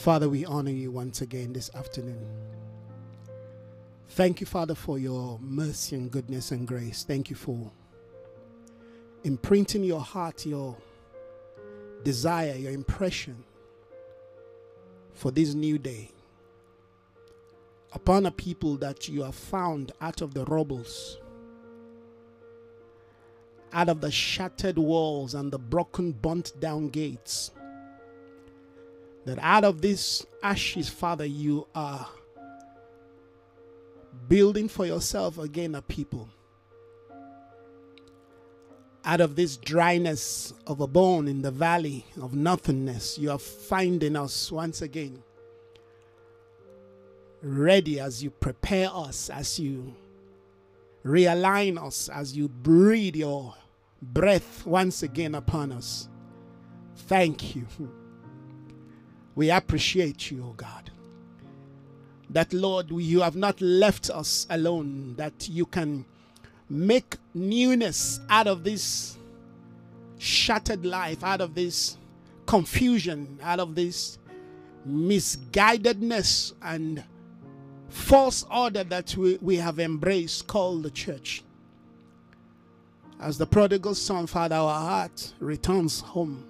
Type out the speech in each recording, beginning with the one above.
Father, we honor you once again this afternoon. Thank you, Father, for your mercy and goodness and grace. Thank you for imprinting your heart, your desire, your impression for this new day upon a people that you have found out of the rubbles, out of the shattered walls and the broken, burnt down gates. That out of these ashes, Father, you are building for yourself again a people. Out of this dryness of a bone in the valley of nothingness, you are finding us once again ready as you prepare us, as you realign us, as you breathe your breath once again upon us. Thank you. We appreciate you, O God. That, Lord, you have not left us alone, that you can make newness out of this shattered life, out of this confusion, out of this misguidedness and false order that we, we have embraced called the church. As the prodigal son, Father, our heart returns home.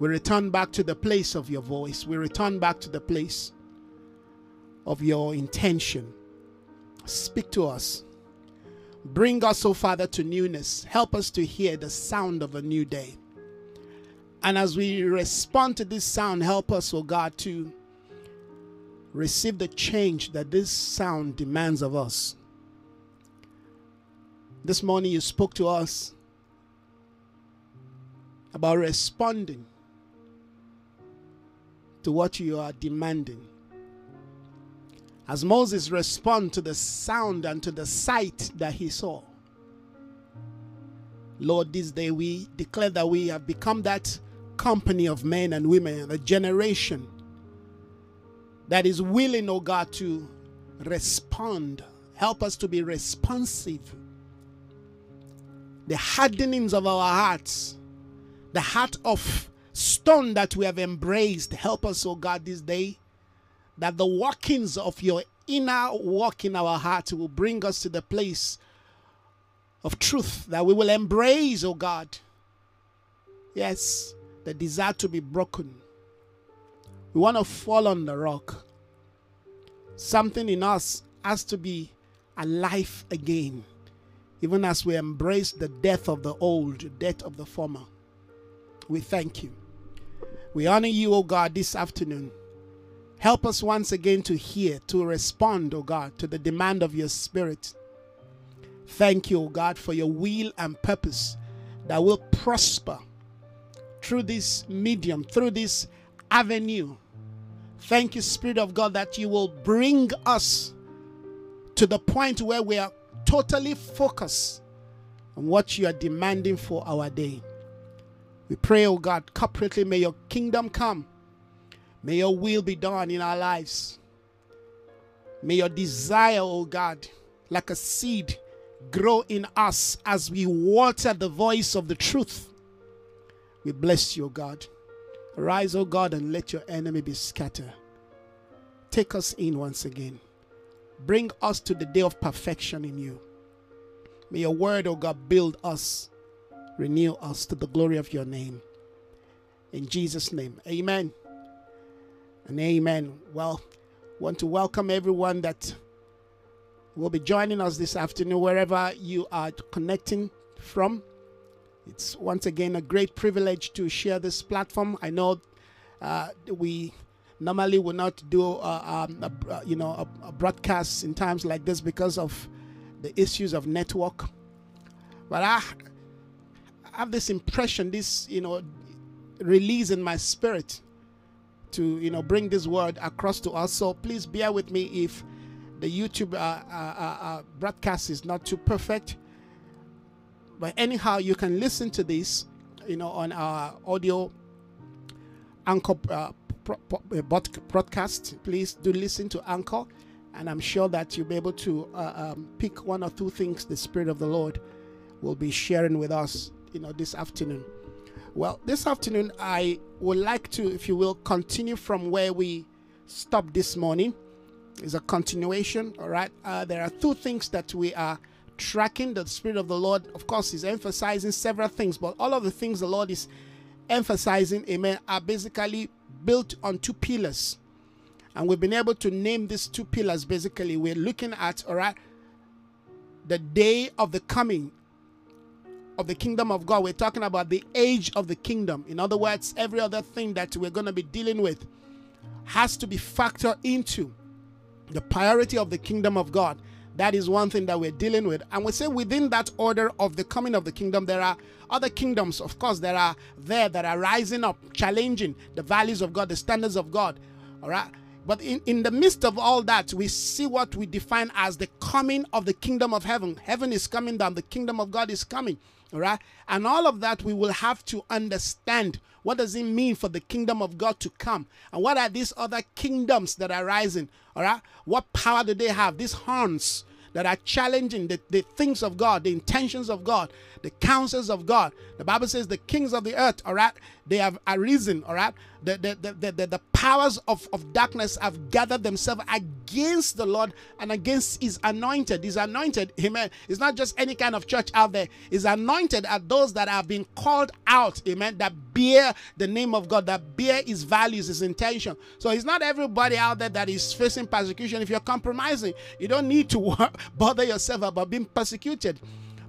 We return back to the place of your voice. We return back to the place of your intention. Speak to us. Bring us, O oh Father, to newness. Help us to hear the sound of a new day. And as we respond to this sound, help us, O oh God, to receive the change that this sound demands of us. This morning, you spoke to us about responding to what you are demanding. As Moses responded to the sound and to the sight that he saw. Lord, this day we declare that we have become that company of men and women, a generation that is willing, oh God, to respond. Help us to be responsive. The hardenings of our hearts, the heart of stone that we have embraced, help us, oh God, this day, that the workings of your inner work in our heart will bring us to the place of truth that we will embrace, oh God. Yes, the desire to be broken we want to fall on the rock. Something in us has to be alive again, even as we embrace the death of the old, death of the former. We thank you. We honor you, O God, this afternoon. Help us once again to hear, to respond, O God, to the demand of your spirit. Thank you, O God, for your will and purpose that will prosper through this medium, through this avenue Thank you, Spirit of God, that you will bring us to the point where we are totally focused on what you are demanding for our day. We pray, oh God, corporately, may your kingdom come. May your will be done in our lives. May your desire, oh God, like a seed, grow in us as we water the voice of the truth. We bless you, oh God. Arise, O God, and let your enemy be scattered. Take us in once again. Bring us to the day of perfection in you. May your word, O God, build us, renew us to the glory of your name. In Jesus' name, amen and amen. Well, want to welcome everyone that will be joining us this afternoon, wherever you are connecting from. It's once again a great privilege to share this platform. I know uh, we normally would not do uh, um, a, uh, you know a, a broadcast in times like this because of the issues of network. But I have this impression, this you know release in my spirit to you know bring this word across to us. So please bear with me if the YouTube uh, uh, uh, uh broadcast is not too perfect. But anyhow, you can listen to this, you know, on our audio anchor uh, uh broadcast. Please do listen to anchor, and I'm sure that you'll be able to um, pick one or two things the Spirit of the Lord will be sharing with us, you know, this afternoon. Well, this afternoon, I would like to, if you will, continue from where we stopped this morning. It's a continuation, all right? Uh, there are two things that we are tracking. The Spirit of the Lord, of course, is emphasizing several things, but all of the things the Lord is emphasizing, amen, are basically built on two pillars. And we've been able to name these two pillars basically. We're looking at, all right, the day of the coming of the kingdom of God. We're talking about the age of the kingdom. In other words, every other thing that we're going to be dealing with has to be factored into the priority of the kingdom of God. That is one thing that we're dealing with. And we say within that order of the coming of the kingdom, there are other kingdoms, of course, that are there that are rising up, challenging the values of God, the standards of God. All right. But in, in the midst of all that, we see what we define as the coming of the kingdom of heaven. Heaven is coming down, the kingdom of God is coming. All right. And all of that we will have to understand. What does it mean for the kingdom of God to come? And what are these other kingdoms that are rising? All right. What power do they have? These horns that are challenging the, the things of God, the intentions of God, the counsels of God. The Bible says the kings of the earth, all right, they have arisen, all right. The, the, the, the, the powers of, of darkness have gathered themselves against the Lord and against his anointed. His anointed, amen. It's not just any kind of church out there. His anointed are those that have been called out, amen, that bear the name of God, that bear his values, his intention. So it's not everybody out there that is facing persecution. If you're compromising, you don't need to bother yourself about being persecuted.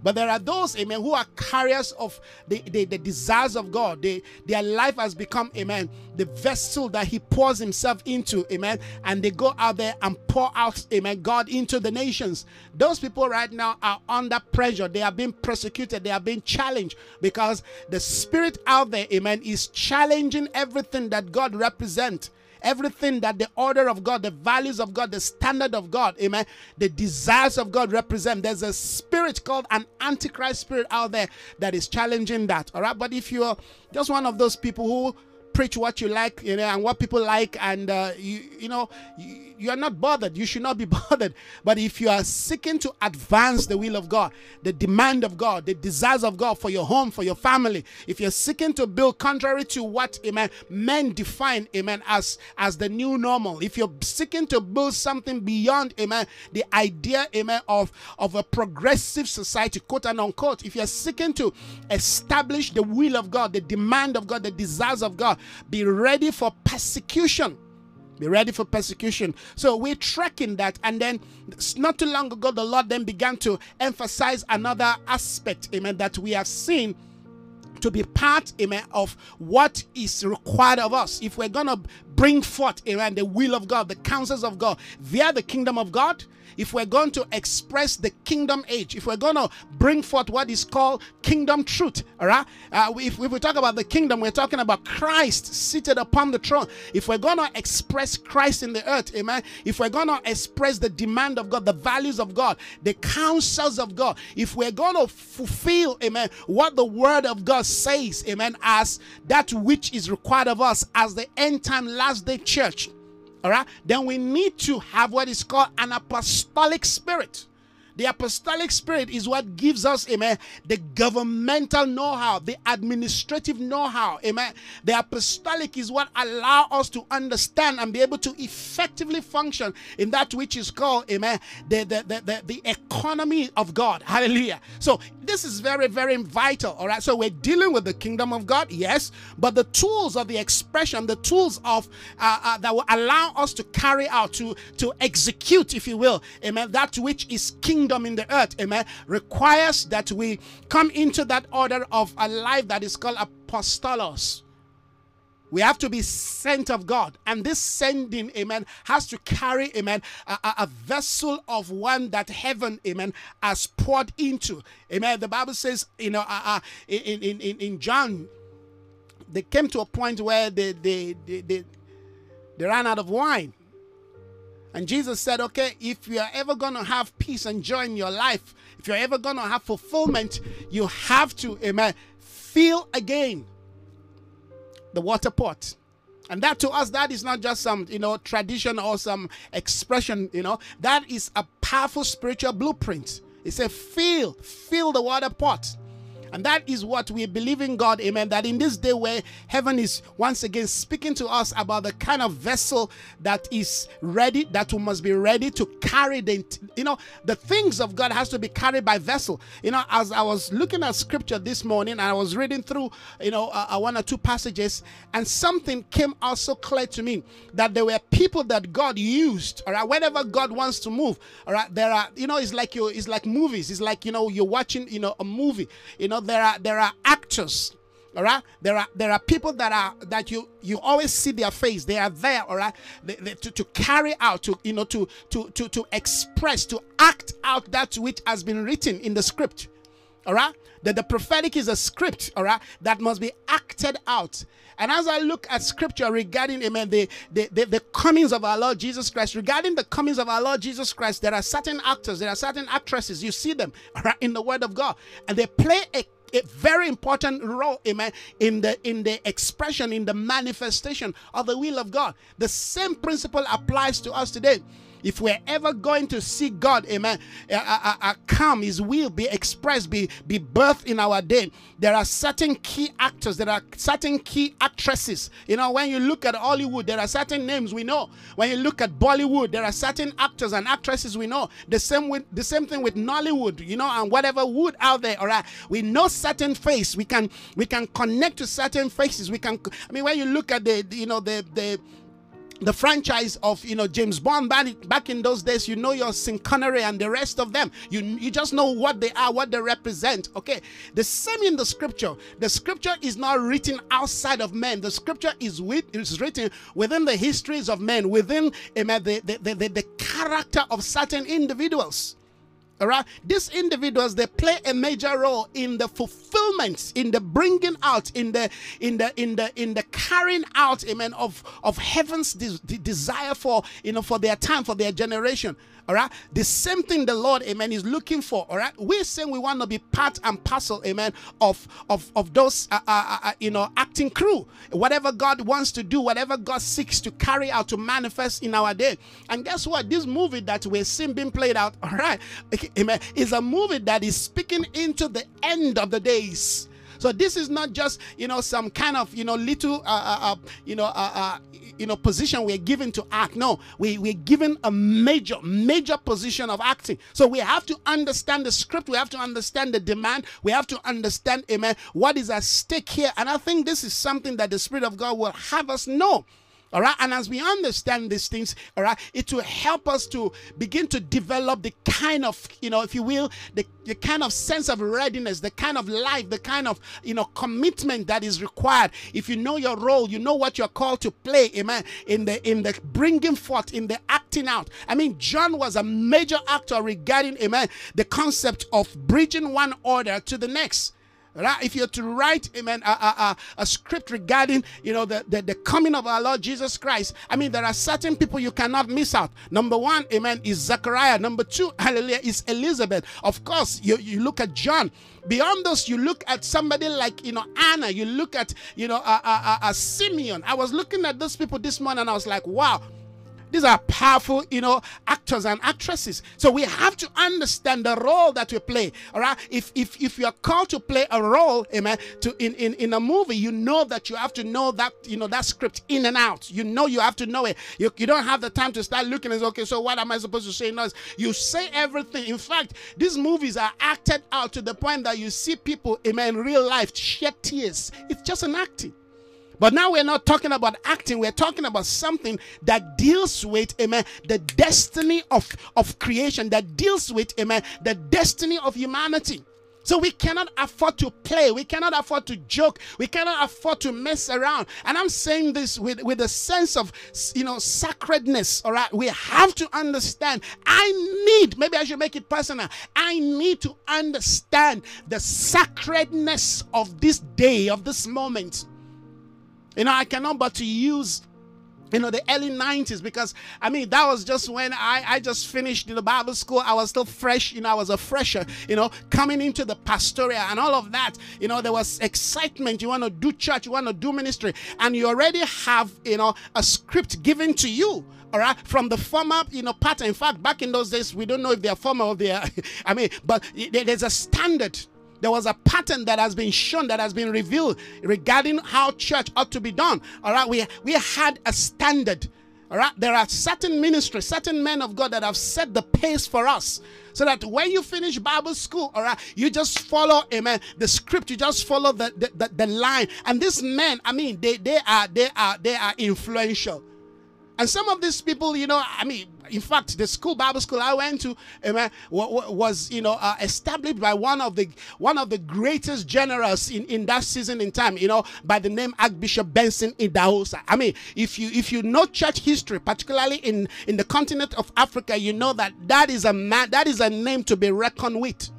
But there are those, amen, who are carriers of the, the, the desires of God. They, their life has become, amen, the vessel that He pours Himself into, amen. And they go out there and pour out, amen, God into the nations. Those people right now are under pressure. They are being persecuted. They are being challenged because the spirit out there, amen, is challenging everything that God represents everything that the order of God, the values of God, the standard of God, amen, the desires of God represent. There's a spirit called an antichrist spirit out there that is challenging that. All right. But if you're just one of those people who preach what you like, you know, and what people like, and uh, you, you know, you, you are not bothered. You should not be bothered. But if you are seeking to advance the will of God, the demand of God, the desires of God for your home, for your family, if you're seeking to build contrary to what, amen, men define, amen, as as the new normal, if you're seeking to build something beyond, amen, the idea, amen, of of a progressive society, quote and unquote, if you're seeking to establish the will of God, the demand of God, the desires of God, be ready for persecution. Be ready for persecution. So we're tracking that. And then not too long ago, the Lord then began to emphasize another aspect, amen, that we have seen to be part, amen, of what is required of us. If we're going to bring forth, amen, the will of God, the counsels of God via the kingdom of God, if we're going to express the kingdom age, if we're going to bring forth what is called kingdom truth, all right? Uh, if, if we talk about the kingdom, we're talking about Christ seated upon the throne. If we're going to express Christ in the earth, amen, if we're going to express the demand of God, the values of God, the counsels of God, if we're going to fulfill, amen, what the word of God says, amen, as that which is required of us as the end time last day church, all right, then we need to have what is called an apostolic spirit. The apostolic spirit is what gives us, amen, the governmental know-how, the administrative know-how, amen. The apostolic is what allow us to understand and be able to effectively function in that which is called, amen, the, the, the, the, the economy of God. Hallelujah. So this is very, very vital, all right. So we're dealing with the kingdom of God, yes, but the tools of the expression, the tools of uh, uh, that will allow us to carry out, to, to execute, if you will, amen, that which is kingdom kingdom in the earth, amen, requires that we come into that order of a life that is called apostolos. We have to be sent of God. And this sending, amen, has to carry, amen, a, a, vessel of one that heaven, amen, has poured into. Amen. The Bible says, you know, uh, uh, in, in, in, in John, they came to a point where they, they, they, they, they ran out of wine. And Jesus said, okay, if you're ever going to have peace and joy in your life, if you're ever going to have fulfillment, you have to, amen, feel again the water pot. And that to us, that is not just some, you know, tradition or some expression, you know, that is a powerful spiritual blueprint. It's a feel, feel the water pot. And that is what we believe in God, amen. That in this day where heaven is once again speaking to us about the kind of vessel that is ready, that we must be ready to carry the, you know, the things of God has to be carried by vessel. You know, as I was looking at scripture this morning, I was reading through, you know, uh, uh, one or two passages, and something came also clear to me that there were people that God used, all right, whenever God wants to move, all right, there are, you know, it's like you, it's like movies, it's like, you know, you're watching, you know, a movie, you know, there are, there are actors, all right? There are there are people that are that you you always see their face. They are there all right? They, they, to, to carry out to you know to to to to express to act out that which has been written in the script all right? That the prophetic is a script all right? That must be acted out. And as i look at scripture regarding amen the, the the, the comings of our lord jesus christ regarding the comings of our lord jesus christ there are certain actors there are certain actresses you see them all right in the word of god. And they play a a very important role amen in the in the expression in the manifestation of the will of god. The same principle applies to us today if we're ever going to see God, amen, uh, uh, come, His will be expressed, be, be birthed in our day, there are certain key actors, there are certain key actresses. You know, when you look at Hollywood, there are certain names we know. When you look at Bollywood, there are certain actors and actresses we know. The same with the same thing with Nollywood, you know, and whatever wood out there. All right, we know certain face. We can we can connect to certain faces. We can. I mean, when you look at the you know the the the franchise of you know James Bond back, in those days, you know your Sean Connery and the rest of them. You you just know what they are, what they represent. Okay, the same in the scripture. The scripture is not written outside of men. The scripture is with is written within the histories of men, within the, the, the, the, the character of certain individuals. Right, these individuals they play a major role in the fulfillment, in the bringing out, in the in the in the in the carrying out, amen, of of heaven's de- desire for you know for their time, for their generation. All right. The same thing the Lord, amen, is looking for. All right. We're saying we want to be part and parcel, amen, of of of those, uh, uh, uh, uh, you know, acting crew. Whatever God wants to do, whatever God seeks to carry out, to manifest in our day. And guess what? This movie that we're seeing being played out, all right, amen, is a movie that is speaking into the end of the days. So this is not just you know some kind of you know little uh, uh, uh you know uh, uh, you know position we're given to act. No, we we're given a major major position of acting. So we have to understand the script. We have to understand the demand. We have to understand, amen, what is at stake here. And I think this is something that the Spirit of God will have us know. All right. And as we understand these things, all right, it will help us to begin to develop the kind of, you know, if you will, the, the kind of sense of readiness, the kind of life, the kind of, you know, commitment that is required. If you know your role, you know what you're called to play, amen, in the in the bringing forth, in the acting out. I mean, John was a major actor regarding, amen, the concept of bridging one order to the next. Right? If you're to write, amen, a, a, a, script regarding, you know, the, the, the coming of our Lord Jesus Christ, I mean, there are certain people you cannot miss out. Number one, amen, is Zechariah. Number two, hallelujah, is Elizabeth. Of course, you, you look at John. Beyond those, you look at somebody like, you know, Anna. You look at, you know, a, a, a, a Simeon. I was looking at those people this morning and I was like, wow, these are powerful, you know, actors and actresses. So we have to understand the role that we play. All right. If if if you are called to play a role, amen, to in, in, in a movie, you know that you have to know that, you know, that script in and out. You know you have to know it. You, you don't have the time to start looking and say, okay, so what am I supposed to say No, You say everything. In fact, these movies are acted out to the point that you see people, amen, in real life shed tears. It's just an acting. But now we're not talking about acting, we're talking about something that deals with, amen, the destiny of, of creation, that deals with, amen, the destiny of humanity. So we cannot afford to play. We cannot afford to joke. We cannot afford to mess around. And I'm saying this with, with a sense of, you know, sacredness. All right. We have to understand. I need, maybe I should make it personal. I need to understand the sacredness of this day, of this moment. You know, I cannot but to use you know the early 90s because i mean that was just when i i just finished the bible school. I was still fresh you know i was a fresher you know coming into the pastoral and all of that. You know there was excitement. You want to do church you want to do ministry. And you already have you know a script given to you all right? From the former you know pattern. In fact back in those days we don't know if they're former or they're i mean but there's a standard there was a pattern that has been shown, that has been revealed regarding how church ought to be done. All right, we we had a standard. All right, there are certain ministries, certain men of God that have set the pace for us so that when you finish Bible school, all right, you just follow, amen, the script, you just follow the, the, the, the line. And these men, I mean, they, they are they are they are influential. And some of these people, you know, I mean, in fact, the school Bible school I went to amen, was, you know, uh, established by one of the one of the greatest generals in, in that season in time, you know, by the name Archbishop Benson Idahosa. I mean, if you if you know church history, particularly in in the continent of Africa, you know that that is a man that is a name to be reckoned with.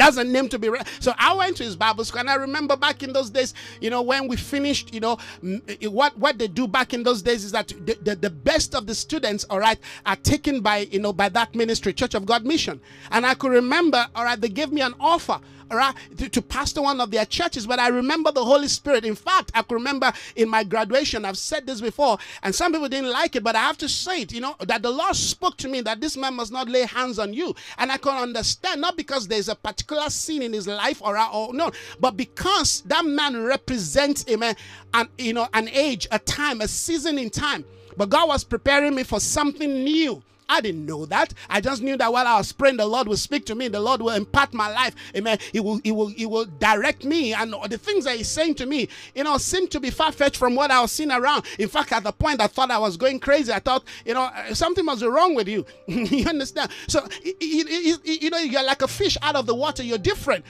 That's a name to be read. So I went to his Bible school, and I remember back in those days, you know, when we finished, you know, eh, what what they do back in those days is that the, the, the best of the students, all right, are taken by you know by that ministry, Church of God Mission. And I could remember, all right, they gave me an offer to, to pastor one of their churches, but I remember the Holy Spirit. In fact, I could remember in my graduation, I've said this before, and some people didn't like it, but I have to say it, you know, that the Lord spoke to me that this man must not lay hands on you. And I can understand, not because there's a particular sin in his life or, or no, but because that man represents, amen, eh, an, you know, an age, a time, a season in time. But God was preparing me for something new. I didn't know that. I just knew that while I was praying, the Lord will speak to me. The Lord will impart my life. Amen. He will, he will, he will direct me. And the things that He's saying to me, you know, seem to be far fetched from what I was seeing around. In fact, at the point I thought I was going crazy. I thought, you know, uh, something must be wrong with you. you understand? So, you, you, you know, you're like a fish out of the water. You're different.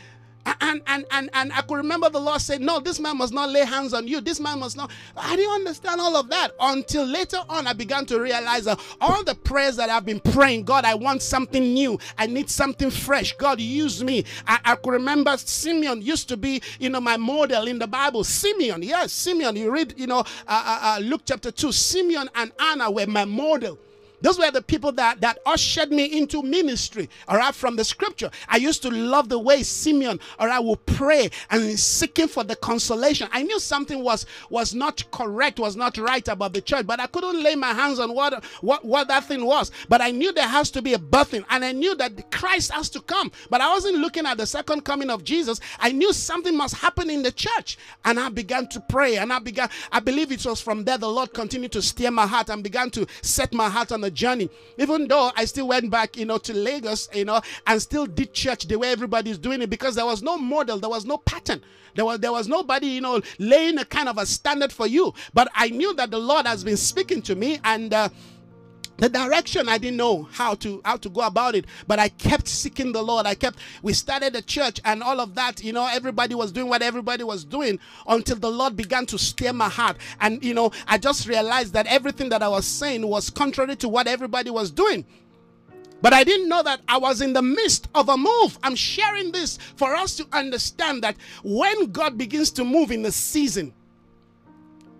And, and and and I could remember the Lord said, No, this man must not lay hands on you. This man must not. I didn't understand all of that until later on I began to realize that all the prayers that I've been praying, God, I want something new. I need something fresh. God, use me. I, I could remember Simeon used to be, you know, my model in the Bible. Simeon, yes, Simeon. You read, you know, uh, uh, uh, Luke chapter 2. Simeon and Anna were my model. Those were the people that, that ushered me into ministry, all right, from the scripture. I used to love the way Simeon, all right, would pray and seeking for the consolation. I knew something was, was not correct, was not right about the church, but I couldn't lay my hands on what, what, what that thing was. But I knew there has to be a birthing, and I knew that Christ has to come. But I wasn't looking at the second coming of Jesus. I knew something must happen in the church. And I began to pray, and I began, I believe it was from there the Lord continued to steer my heart and began to set my heart on the journey. Even though I still went back, you know, to Lagos, you know, and still did church the way everybody's doing it because there was no model, there was no pattern. There was there was nobody, you know, laying a kind of a standard for you. But I knew that the Lord has been speaking to me and uh, the direction i didn't know how to how to go about it but i kept seeking the lord. I kept we started a church and all of that you know everybody was doing what everybody was doing until the lord began to steer my heart. And you know i just realized that everything that i was saying was contrary to what everybody was doing. But I didn't know that I was in the midst of a move. I'm sharing this for us to understand that when God begins to move in the season,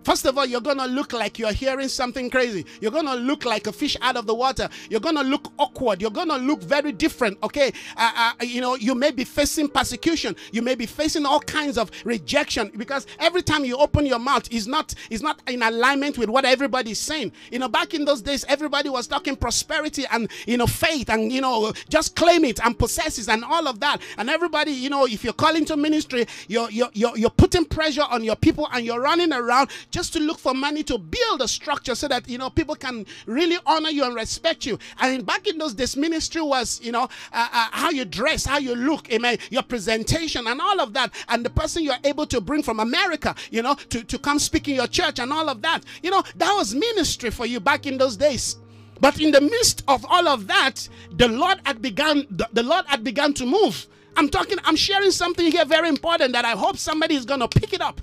First of all, you're going to look like you're hearing something crazy. You're going to look like a fish out of the water. You're going to look awkward. You're going to look very different. Okay. Uh, uh, you know, you may be facing persecution. You may be facing all kinds of rejection because every time you open your mouth is not is not in alignment with what everybody's saying. You know, back in those days, everybody was talking prosperity and you know faith and you know just claim it and possess it and all of that. And everybody, you know, if you're calling to ministry, you're you're you're, you're putting pressure on your people and you're running around just to look for money to build a structure so that you know people can really honor you and respect you. And back in those days, ministry was you know uh, uh, how you dress, how you look, amen, your presentation, and all of that. And the person you're able to bring from America, you know, to to come speak in your church and all of that. You know, that was ministry for you back in those days. But in the midst of all of that, the Lord had begun. The, the Lord had begun to move. I'm talking. I'm sharing something here very important that I hope somebody is going to pick it up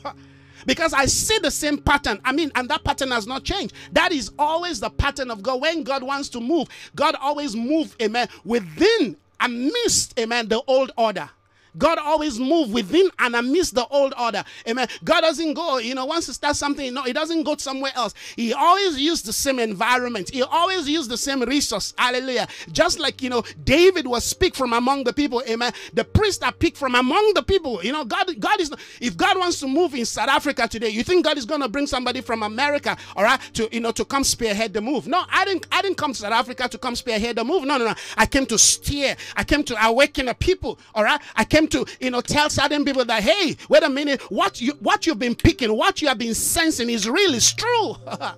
because I see the same pattern. I mean, and that pattern has not changed. That is always the pattern of God. When God wants to move, God always move, amen, within amidst, amen, the old order. God always move within and amidst the old order. Amen. God doesn't go, you know, once he starts something, no, he doesn't go somewhere else. He always use the same environment. He always use the same resource. Hallelujah. Just like, you know, David was picked from among the people. Amen. The priests are picked from among the people. You know, God, God is, if God wants to move in South Africa today, you think God is going to bring somebody from America, all right, to, you know, to come spearhead the move. No, I didn't, I didn't come to South Africa to come spearhead the move. No, no, no. I came to steer. I came to awaken the people. All right. I came to, you know, tell certain people that, hey, wait a minute, what you what you've been picking, what you have been sensing is real, really true.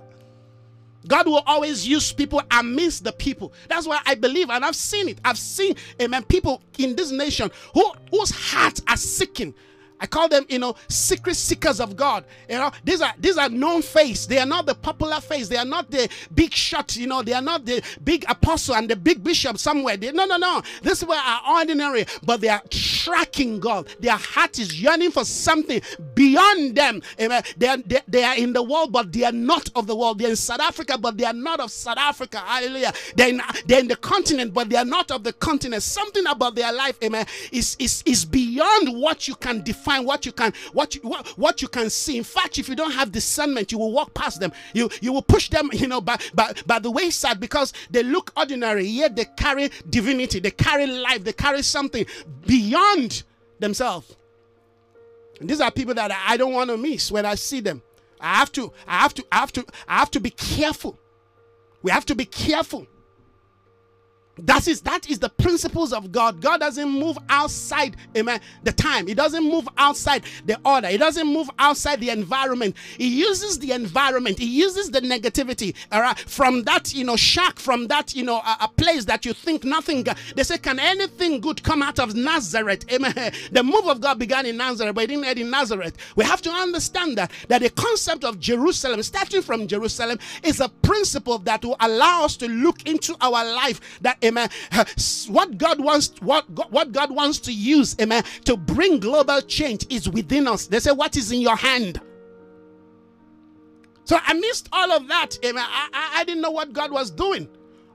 God will always use people amidst the people. That's why I believe, and I've seen it. I've seen, amen, people in this nation who whose hearts are seeking I call them, you know, secret seekers of God. You know, these are these are known face. They are not the popular face. They are not the big shot. You know, they are not the big apostle and the big bishop somewhere. They, no, no, no. This were are ordinary, but they are tracking God. Their heart is yearning for something beyond them. Amen. They are they, they are in the world, but they are not of the world. They're in South Africa, but they are not of South Africa. Hallelujah. They're in, they're in the continent, but they are not of the continent. Something about their life, amen, is is is beyond what you can define define what you can what you what, what you can see. In fact, if you don't have discernment, you will walk past them. You you will push them, you know, by by, by the wayside because they look ordinary, yet they carry divinity, they carry life, they carry something beyond themselves. And these are people that I don't want to miss when I see them. I have to, I have to, I have to, I have to be careful. We have to be careful that is that is the principles of God. God doesn't move outside, amen, the time. He doesn't move outside the order. He doesn't move outside the environment. He uses the environment. He uses the negativity, all right, from that, you know, shack, from that, you know, a, a place that you think nothing. They say, can anything good come out of Nazareth? Amen. The move of God began in Nazareth, but it didn't end in Nazareth. We have to understand that that the concept of Jerusalem, starting from Jerusalem, is a principle that will allow us to look into our life that amen what god wants what what god wants to use amen to bring global change is within us. They say what is in your hand? So i missed all of that amen i, I, I didn't know what god was doing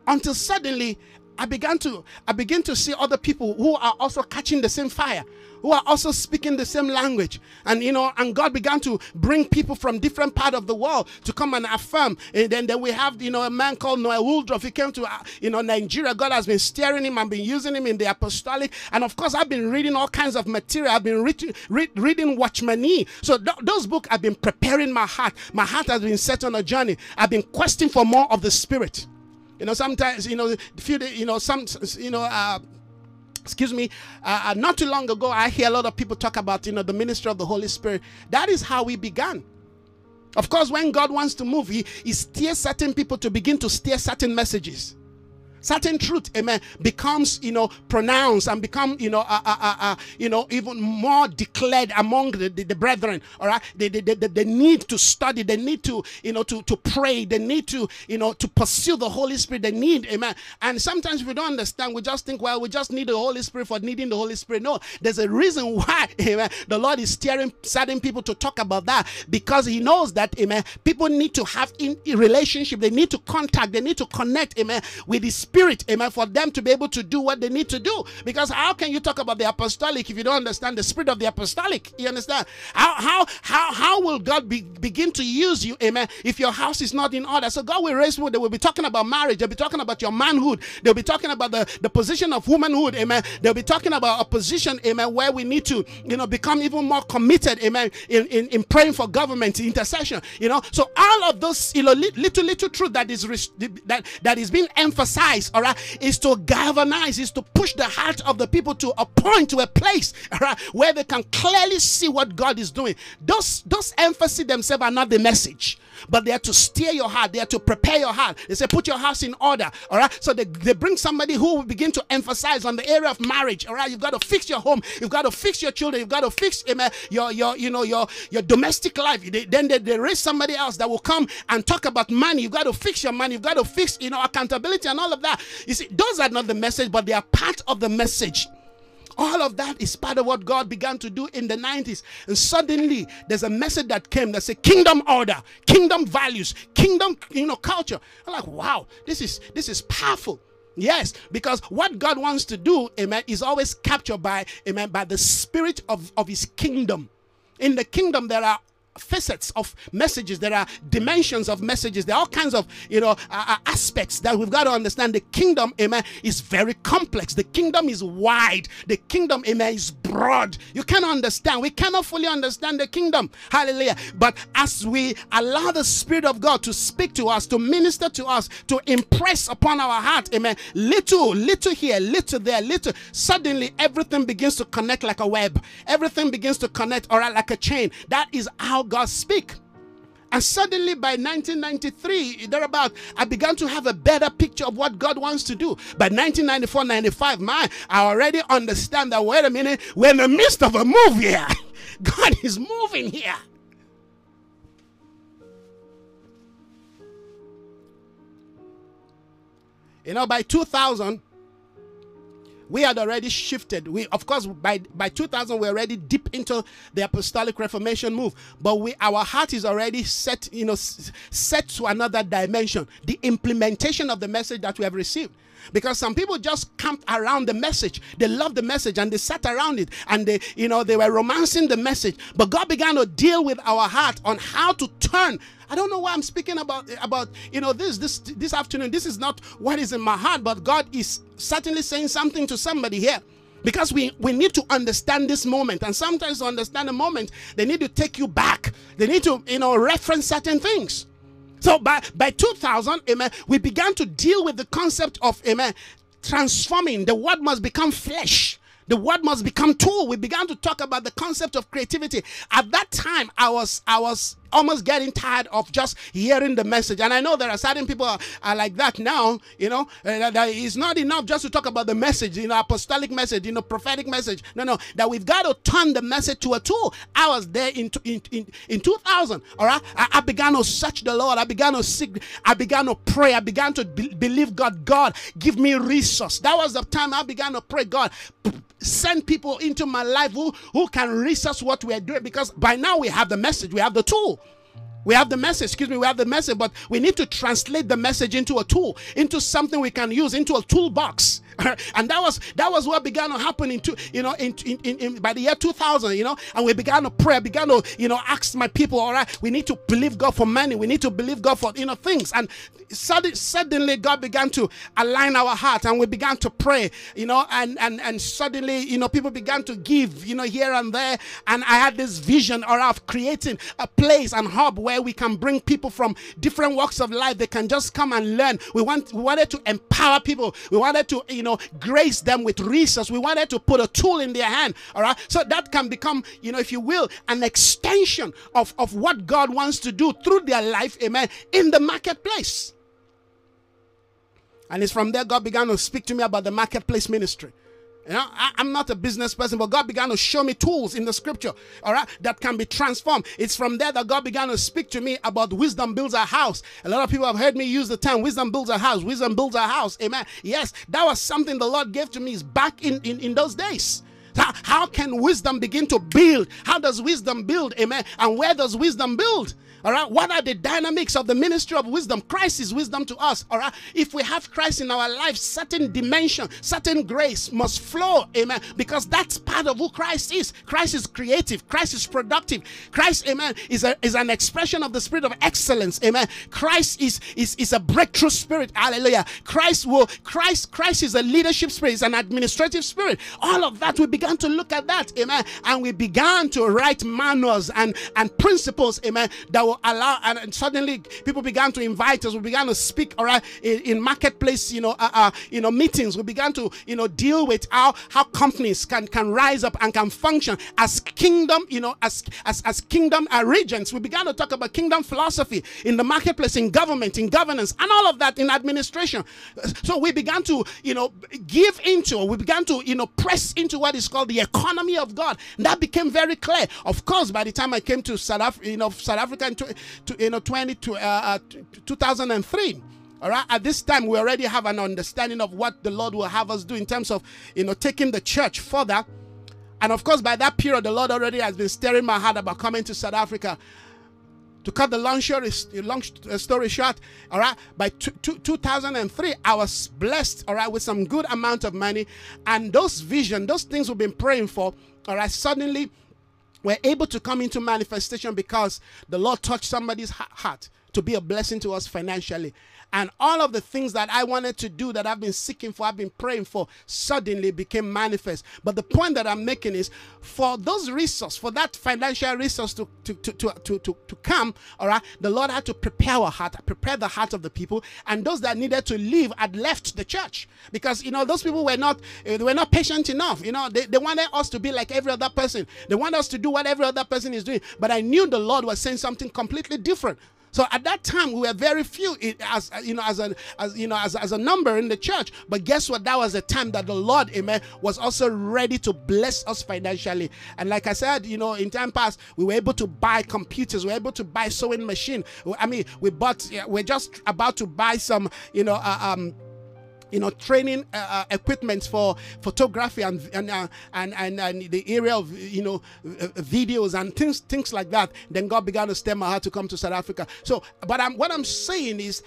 until suddenly I began to I began to see other people who are also catching the same fire who are also speaking the same language. And you know, and God began to bring people from different part of the world to come and affirm. And then, then we have you know a man called Noel Woodroffe. He came to uh, you know Nigeria. God has been steering him and been using him in the apostolic. And of course, I've been reading all kinds of material. I've been reading read, reading Watchman Nee. So th- those books have been preparing my heart. My heart has been set on a journey. I've been questing for more of the Spirit. You know, sometimes you know, few you know, some you know, uh, excuse me uh, uh, not too long ago i hear a lot of people talk about you know the ministry of the holy spirit. That is how we began. Of course when god wants to move he, he steers certain people to begin to steer certain messages certain truth amen becomes you know pronounced and become you know uh, uh, uh, uh, you know even more declared among the, the, the brethren all right? They, they, they, they need to study. They need to you know to, to pray. They need to you know to pursue the holy spirit. They need amen. And sometimes we don't understand. We just think well we just need the holy spirit for needing the holy spirit. No there's a reason why amen the lord is steering certain people to talk about that because he knows that amen people need to have in, in relationship. They need to contact. They need to connect amen with the spirit amen, for them to be able to do what they need to do. Because how can you talk about the apostolic if you don't understand the spirit of the apostolic? You understand? How how how how will God be, begin to use you, amen, if your house is not in order? So God will raise you, they will be talking about marriage, they'll be talking about your manhood, they'll be talking about the, the position of womanhood, amen. They'll be talking about a position, amen, where we need to, you know, become even more committed, amen, in, in, in praying for government, intercession, you know. So all of those you know, little little truth that is that that is being emphasized all right, is to galvanize, is to push the heart of the people to a point, to a place, all right, where they can clearly see what God is doing. Those, those emphasis themselves are not the message, but they are to steer your heart, they are to prepare your heart. They say, put your house in order, all right. So they, they bring somebody who will begin to emphasize on the area of marriage, all right. You've got to fix your home, you've got to fix your children, you've got to fix your, your, you know, your, your domestic life. They, then they, they raise somebody else that will come and talk about money. You've got to fix your money, you've got to fix, you know, accountability and all of that. You see, those are not the message, but they are part of the message. All of that is part of what God began to do in the 90s. And suddenly there's a message that came that said kingdom order, kingdom values, kingdom, you know, culture. I'm like, wow, this is this is powerful. Yes, because what God wants to do, amen, is always captured by, amen, by the spirit of, of his kingdom. In the kingdom, there are facets of messages. There are dimensions of messages. There are all kinds of you know uh, uh, aspects that we've got to understand. The kingdom amen is very complex. The kingdom is wide. The kingdom amen is broad. You cannot understand. We cannot fully understand the kingdom. Hallelujah. But as we allow the spirit of god to speak to us to minister to us to impress upon our heart amen little little here little there little suddenly everything begins to connect like a web. Everything begins to connect or like a chain. That is how God speak. And suddenly by 1993, thereabout, I began to have a better picture of what God wants to do. By 1994, 95, man, I already understand that, wait a minute, we're in the midst of a move here. God is moving here. You know, by 2000, we had already shifted. We, of course, by by 2000, we're already deep into the apostolic reformation move. But we, our heart is already set, you know, set to another dimension. The implementation of the message that we have received. Because some people just camped around the message. They loved the message and they sat around it and they, you know, they were romancing the message. But God began to deal with our heart on how to turn I don't know why I'm speaking about about you know this this this afternoon. This is not what is in my heart, but God is certainly saying something to somebody here. Because we, we need to understand this moment. And sometimes to understand a moment, they need to take you back. They need to, you know, reference certain things. So by, by 2000, amen, we began to deal with the concept of, amen, transforming. The word must become flesh. The word must become tool. We began to talk about the concept of creativity. At that time, I was I was almost getting tired of just hearing the message. And I know there are certain people are, are like that now, you know, uh, that it's not enough just to talk about the message, you know, apostolic message, you know, prophetic message. No, no, that we've got to turn the message to a tool. I was there in, in, in, in 2000, all right? I, I began to search the Lord. I began to seek, I began to pray. I began to be, believe God. God, give me resource. That was the time I began to pray, God, send people into my life who, who can resource what we're doing because by now we have the message, we have the tool. We have the message, excuse me, we have the message, but we need to translate the message into a tool, into something we can use, into a toolbox. and that was that was what began to happen in two, you know, in, in, in, in, by the year 2000, you know, and we began to pray, began to, you know, ask my people, all right, we need to believe God for money, we need to believe God for, you know, things. And suddenly God began to align our heart and we began to pray, you know, and, and, and suddenly, you know, people began to give, you know, here and there. And I had this vision or of creating a place and hub where we can bring people from different walks of life. They can just come and learn. We want, we wanted to empower people. We wanted to, you know, grace them with resources. We wanted to put a tool in their hand. All right. So that can become, you know, if you will, an extension of, of what God wants to do through their life. Amen. In the marketplace. And it's from there God began to speak to me about the marketplace ministry. You know, I, am not a business person, but God began to show me tools in the scripture, all right, that can be transformed. It's from there that God began to speak to me about wisdom builds a house. A lot of people have heard me use the term wisdom builds a house, wisdom builds a house. Amen. Yes, that was something the Lord gave to me back in, in, in those days. How, how can wisdom begin to build? How does wisdom build? Amen. And where does wisdom build? All right. What are the dynamics of the ministry of wisdom? Christ is wisdom to us. All right. If we have Christ in our life, certain dimension, certain grace must flow. Amen. Because that's part of who Christ is. Christ is creative. Christ is productive. Christ, amen, is, a, is an expression of the spirit of excellence. Amen. Christ is, is, is a breakthrough spirit. Hallelujah. Christ will, Christ, Christ is a leadership spirit, is an administrative spirit. All of that, we began to look at that. Amen. And we began to write manuals and, and principles, amen, that will allow, and, suddenly people began to invite us. We began to speak, all right, in, in marketplace, you know, uh, uh, you know, meetings. We began to, you know, deal with how how companies can can rise up and can function as kingdom, you know, as as as kingdom uh, regents. We began to talk about kingdom philosophy in the marketplace, in government, in governance, and all of that in administration. So we began to, you know, give into, we began to, you know, press into what is called the economy of God. That became very clear. Of course, by the time I came to South Africa, you know, South Africa to, you know 20 to uh, uh 2003 all right? At this time we already have an understanding of what the lord will have us do in terms of you know taking the church further. And of course by that period the lord already has been stirring my heart about coming to south africa. To cut the long story, long story short, all right, by two, two, 2003, I was blessed, all right, with some good amount of money. And those vision, those things we've been praying for, all right, suddenly we're able to come into manifestation because the Lord touched somebody's heart to be a blessing to us financially. And all of the things that I wanted to do that I've been seeking for, I've been praying for, suddenly became manifest. But the point that I'm making is for those resources, for that financial resource to, to, to, to, to, to, come, all right, the Lord had to prepare our heart, prepare the heart of the people. And those that needed to leave had left the church. Because, you know, those people were not, they were not patient enough. You know, they, they wanted us to be like every other person. They want us to do what every other person is doing. But I knew the Lord was saying something completely different. So at that time, we were very few as you know, as a as you know, as, as a number in the church. But guess what? That was the time that the Lord, Amen, was also ready to bless us financially. And like I said, you know, in time past, we were able to buy computers, we were able to buy sewing machine. I mean, we bought. We're just about to buy some, you know, uh, um you know training uh, uh, equipment for photography and and, uh, and and and the area of you know uh, videos and things things like that. Then god began to stem my heart to come to south africa. So but i'm what i'm saying is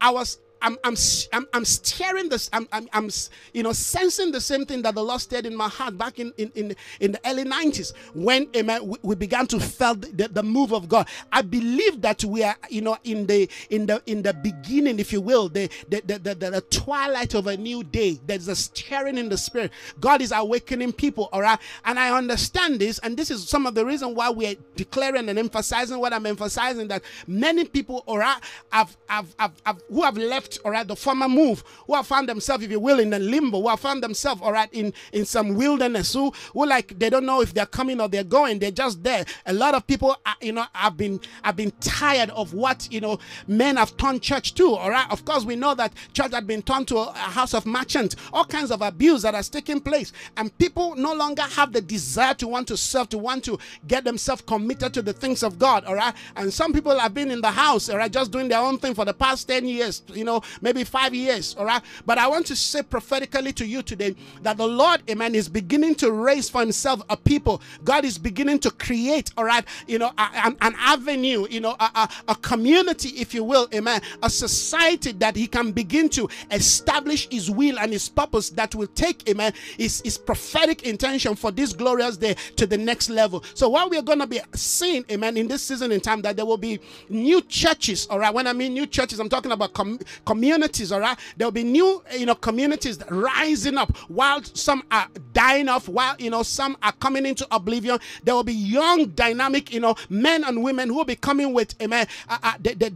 i was I'm, I'm, I'm, I'm staring this, I'm, I'm, I'm, you know, sensing the same thing that the Lord stirred in my heart back in, in, in, in the early 90s when eh, amen, we, we began to feel the, the move of God. I believe that we are, you know, in the, in the, in the beginning, if you will, the, the, the, the, the, the twilight of a new day. There's a stirring in the spirit. God is awakening people, all right? And I understand this, and this is some of the reason why we're declaring and emphasizing what I'm emphasizing that many people, all right, have, have, have, have who have left left, all right, the former move, who have found themselves, if you will, in a limbo, who have found themselves, all right, in, in some wilderness, who, who like they don't know if they're coming or they're going, they're just there. A lot of people, are, you know, have been have been tired of what you know men have turned church to. All right, of course, we know that church had been turned to a, house of merchants, all kinds of abuse that has taken place, and people no longer have the desire to want to serve, to want to get themselves committed to the things of God. All right, and some people have been in the house, all right, just doing their own thing for the past 10 years, you know, maybe five years, all right? But I want to say prophetically to you today that the Lord, amen, is beginning to raise for himself a people. God is beginning to create, all right, you know, an, an avenue, you know, a, a, a community, if you will, amen, a society that he can begin to establish his will and his purpose that will take, amen, his, his prophetic intention for this glorious day to the next level. So, what we're going to be seeing, amen, in this season in time, that there will be new churches, all right? When I mean new churches, I'm talking about com- communities, all right? There'll be new, you know, communities rising up while some are dying off, while, you know, some are coming into oblivion. There will be young, dynamic, you know, men and women who will be coming with, amen, uh, uh, the, the,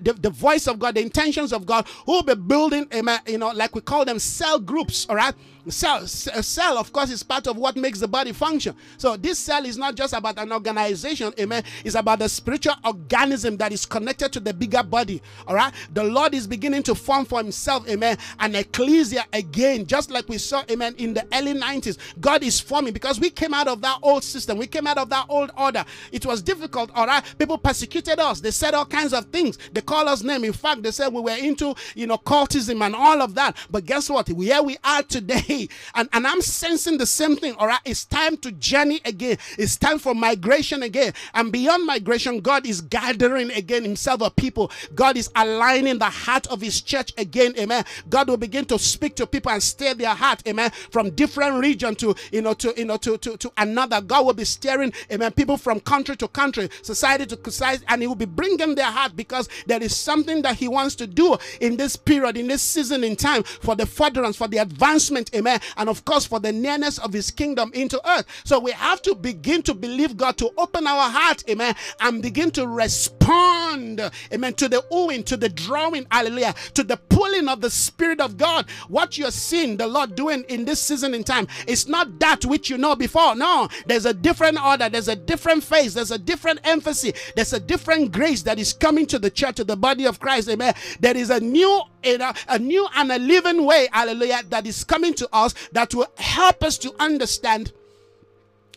the, the, voice of God, the intentions of God, who will be building, amen, you know, like we call them cell groups, all right? Cell, cell, of course, is part of what makes the body function. So this cell is not just about an organization, amen. It's about the spiritual organism that is connected to the bigger body. All right. The Lord is beginning to form for himself, amen, an ecclesia again, just like we saw, amen, in the early 90s. God is forming because we came out of that old system, we came out of that old order. It was difficult, all right. People persecuted us, they said all kinds of things, they called us name. In fact, they said we were into you know cultism and all of that. But guess what? Here we are today and, and I'm sensing the same thing. All right. It's time to journey again. It's time for migration again. And beyond migration, God is gathering again himself a people. God is aligning the heart of his church again. Amen. God will begin to speak to people and stir their heart. Amen. From different region to you know to you know to, to, to another. God will be stirring, amen people from country to country, society to society, and he will be bringing their heart because there is something that he wants to do in this period, in this season in time for the furtherance, for the advancement. Amen and of course for the nearness of his kingdom into earth. So we have to begin to believe God to open our heart, amen, and begin to respond, amen, to the oohing, to the drawing, hallelujah, to the pulling of the Spirit of God. What you're seeing the Lord doing in this season in time is not that which you know before. No, there's a different order, there's a different phase, there's a different emphasis, there's a different grace that is coming to the church, to the body of Christ, amen. There is a new, a, a new and a living way, hallelujah, that is coming to us that will help us to understand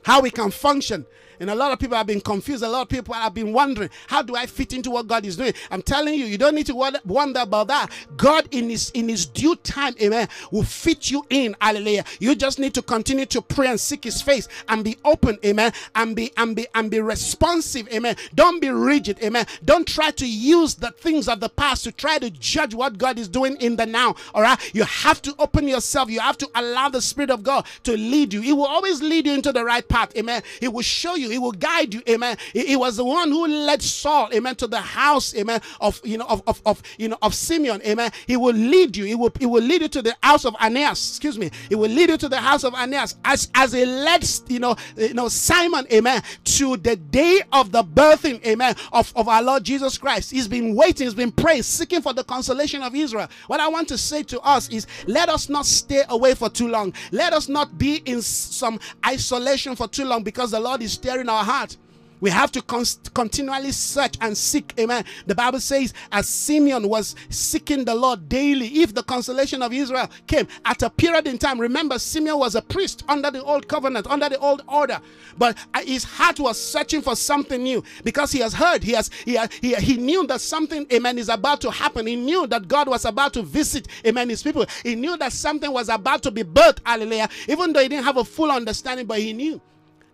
how we can function And a lot of people have been confused. A lot of people have been wondering, how do I fit into what God is doing? I'm telling you, you don't need to wonder about that. God in his in his due time, amen, will fit you in. Hallelujah. You just need to continue to pray and seek his face and be open, amen, and be and be and be responsive, amen. Don't be rigid, amen. Don't try to use the things of the past to try to judge what God is doing in the now. All right. You have to open yourself. You have to allow the Spirit of God to lead you. He will always lead you into the right path. Amen. He will show you, he will guide you. Amen. He, he was the one who led Saul, amen, to the house, amen, of you know, of, of, of you know, of Simeon. Amen. He will lead you. He will he will lead you to the house of Aeneas. Excuse me. He will lead you to the house of Aeneas as as he led you know, you know, Simon, amen, to the day of the birthing, amen, of, of our Lord Jesus Christ. He's been waiting, he's been praying, seeking for the consolation of Israel. What I want to say to us is let us not stay away for too long. Let us not be in some isolation for too long because the Lord is stirring our heart. We have to const- continually search and seek. Amen. The Bible says, as Simeon was seeking the Lord daily, if the consolation of Israel came at a period in time, remember, Simeon was a priest under the old covenant, under the old order, but uh, his heart was searching for something new because he has heard, he has, he, he, he knew that something, amen, is about to happen. He knew that God was about to visit, amen, his people. He knew that something was about to be birthed, hallelujah, even though he didn't have a full understanding, but he knew.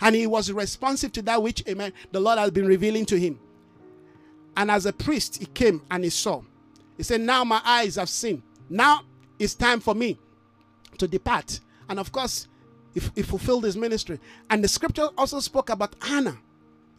And he was responsive to that which, amen, the Lord has been revealing to him. And as a priest, he came and he saw. He said, Now my eyes have seen. Now it's time for me to depart. And of course, he, he fulfilled his ministry. And the scripture also spoke about Anna.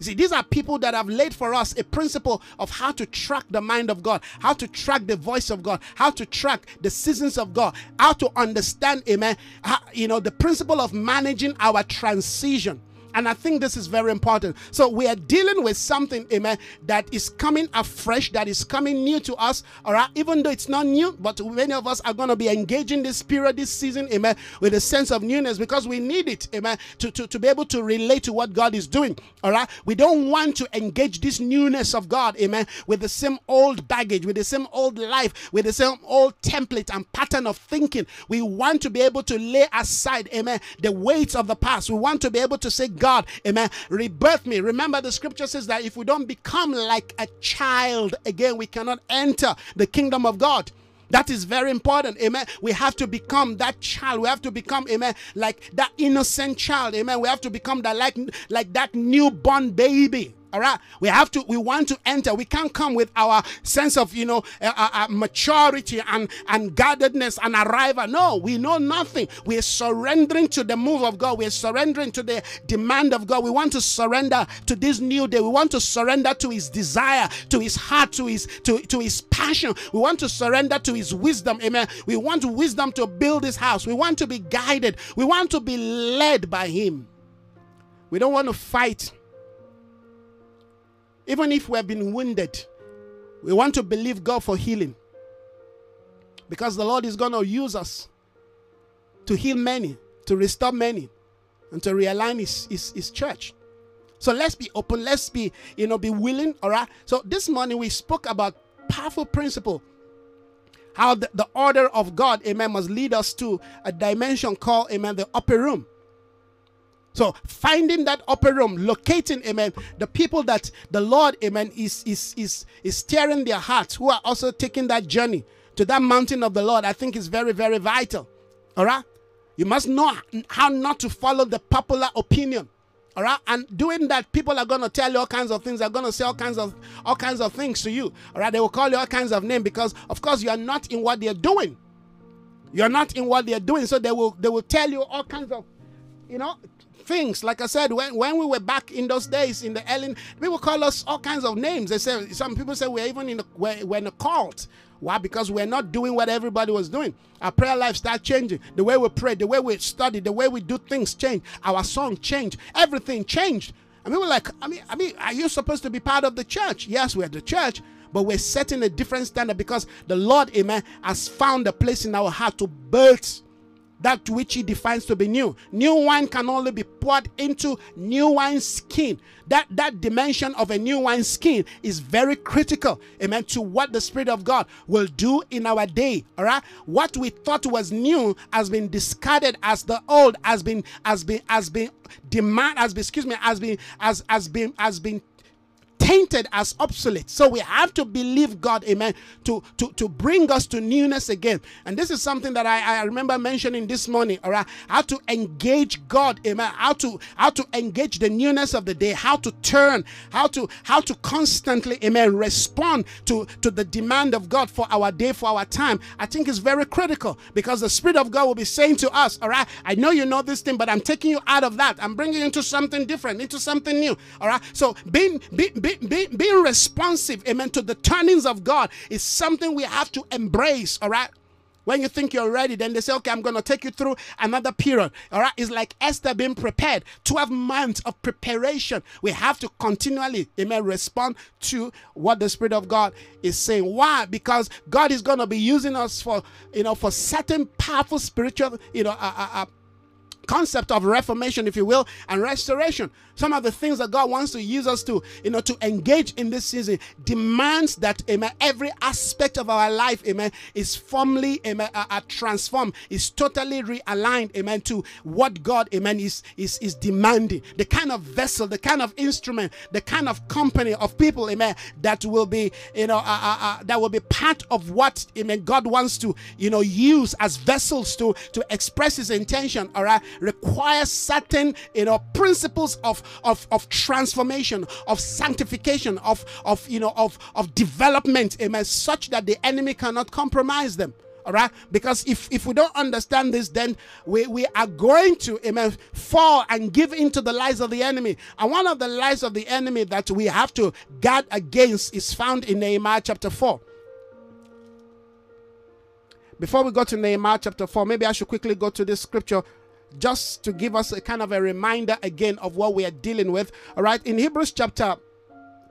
You see, these are people that have laid for us a principle of how to track the mind of God, how to track the voice of God, how to track the seasons of God, how to understand, amen, how, you know, the principle of managing our transition. And I think this is very important. So we are dealing with something, amen, that is coming afresh, that is coming new to us. All right. Even though it's not new, but many of us are going to be engaging this period, this season, amen, with a sense of newness because we need it, amen, to, to, to be able to relate to what God is doing. All right. We don't want to engage this newness of God, amen, with the same old baggage, with the same old life, with the same old template and pattern of thinking. We want to be able to lay aside, amen, the weights of the past. We want to be able to say, God, amen, rebirth me. Remember, the scripture says that if we don't become like a child again, we cannot enter the kingdom of God. That is very important. Amen. We have to become that child. We have to become, amen, like that innocent child. Amen. We have to become that like like that newborn baby. All right, we have to. We want to enter. We can't come with our sense of you know uh, uh, uh, maturity and and guardedness and arrival. No, we know nothing. We are surrendering to the move of God. We are surrendering to the demand of God. We want to surrender to this new day. We want to surrender to His desire, to His heart, to His to to His passion. We want to surrender to His wisdom. Amen. We want wisdom to build this house. We want to be guided. We want to be led by Him. We don't want to fight even if we have been wounded, we want to believe God for healing. Because the Lord is going to use us to heal many, to restore many, and to realign his, his, his church. So let's be open, let's be, you know, be willing. All right. So this morning we spoke about powerful principle. How the, the order of God, amen, must lead us to a dimension called, amen, the upper room. So finding that upper room, locating, amen, the people that the Lord, amen, is is is is stirring their hearts, who are also taking that journey to that mountain of the Lord, I think is very, very vital. All right. You must know how not to follow the popular opinion. All right, and doing that, people are gonna tell you all kinds of things. They're gonna say all kinds of all kinds of things to you. All right, they will call you all kinds of names because, of course, you are not in what they're doing. You're not in what they're doing, so they will they will tell you all kinds of, you know, things. Like I said, when, when we were back in those days in the Ellen, people call us all kinds of names. They say some people say we're even in a, we're, we're in a cult. Why? Because we're not doing what everybody was doing. Our prayer life start changing. The way we pray, the way we study, the way we do things change. Our song changed. Everything changed. And we were like, I mean, I mean, are you supposed to be part of the church? Yes, we're the church, but we're setting a different standard because the Lord, amen, has found a place in our heart to birth that which he defines to be new. New wine can only be poured into new wine skin. That that dimension of a new wine skin is very critical, amen, to what the Spirit of God will do in our day. All right. What we thought was new has been discarded as the old, has been has been has been demand has been excuse me, has been has has been has been tainted as obsolete. So we have to believe God, amen, to, to, to bring us to newness again. And this is something that I, I remember mentioning this morning, all right? How to engage God, amen. How to how to engage the newness of the day, how to turn, how to how to constantly, amen, respond to, to the demand of God for our day, for our time. I think is very critical because the Spirit of God will be saying to us, all right, I know you know this thing, but I'm taking you out of that. I'm bringing you into something different, into something new. All right. So being, being, being be, being responsive, amen, to the turnings of God is something we have to embrace, all right? When you think you're ready, then they say, okay, I'm going to take you through another period. All right. It's like Esther being prepared. 12 months of preparation. We have to continually, amen, respond to what the Spirit of God is saying. Why? Because God is going to be using us for, you know, for certain powerful spiritual, you know, uh, uh, uh concept of reformation, if you will, and restoration. Some of the things that God wants to use us to, you know, to engage in this season demands that, amen, every aspect of our life, amen, is firmly, amen, uh, uh, transformed, is totally realigned, amen, to what God, amen, is, is, is demanding. The kind of vessel, the kind of instrument, the kind of company of people, amen, that will be, you know, uh, uh, uh, that will be part of what, amen, God wants to, you know, use as vessels to, to express his intention, all right, requires certain, you know, principles of of, of transformation, of sanctification, of, of you know, of, of development, amen, such that the enemy cannot compromise them. All right, because if if we don't understand this, then we, we are going to amen fall and give into the lies of the enemy. And one of the lies of the enemy that we have to guard against is found in Nehemiah chapter 4. Before we go to Nehemiah chapter 4, maybe I should quickly go to this scripture just to give us a kind of a reminder again of what we are dealing with. All right, in Hebrews chapter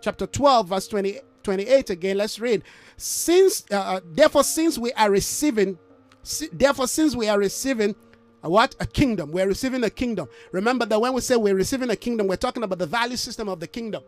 chapter 12 verse 20, 28 again, let's read. Since uh, uh therefore since we are receiving therefore since we are receiving a what? A kingdom. We're receiving a kingdom. Remember that when we say we're receiving a kingdom, we're talking about the value system of the kingdom.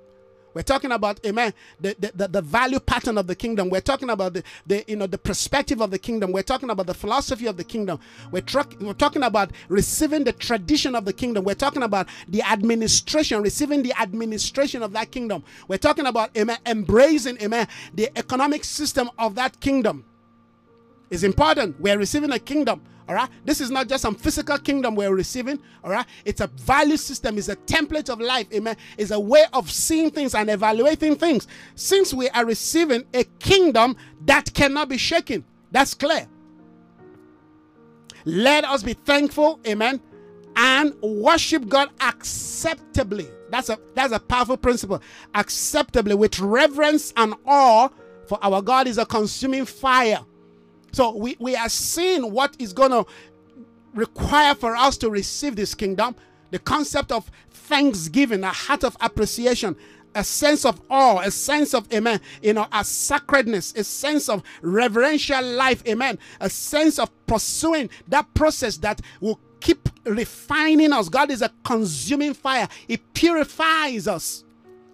We're talking about, amen, the, the, the, value pattern of the kingdom. We're talking about the, the, you know, the perspective of the kingdom. We're talking about the philosophy of the kingdom. We're, we're talking about receiving the tradition of the kingdom. We're talking about the administration, receiving the administration of that kingdom. We're talking about, amen, embracing, amen, the economic system of that kingdom. It's important. We're receiving a kingdom. All right. This is not just some physical kingdom we're receiving. All right. It's a value system. It's a template of life. Amen. It's a way of seeing things and evaluating things. Since we are receiving a kingdom that cannot be shaken, that's clear. Let us be thankful. Amen. And worship God acceptably. That's a that's a powerful principle. Acceptably with reverence and awe, for our God is a consuming fire. So we, we are seeing what is going to require for us to receive this kingdom the concept of thanksgiving, a heart of appreciation, a sense of awe, a sense of, amen, you know, a sacredness, a sense of reverential life, amen, a sense of pursuing that process that will keep refining us. God is a consuming fire, it purifies us.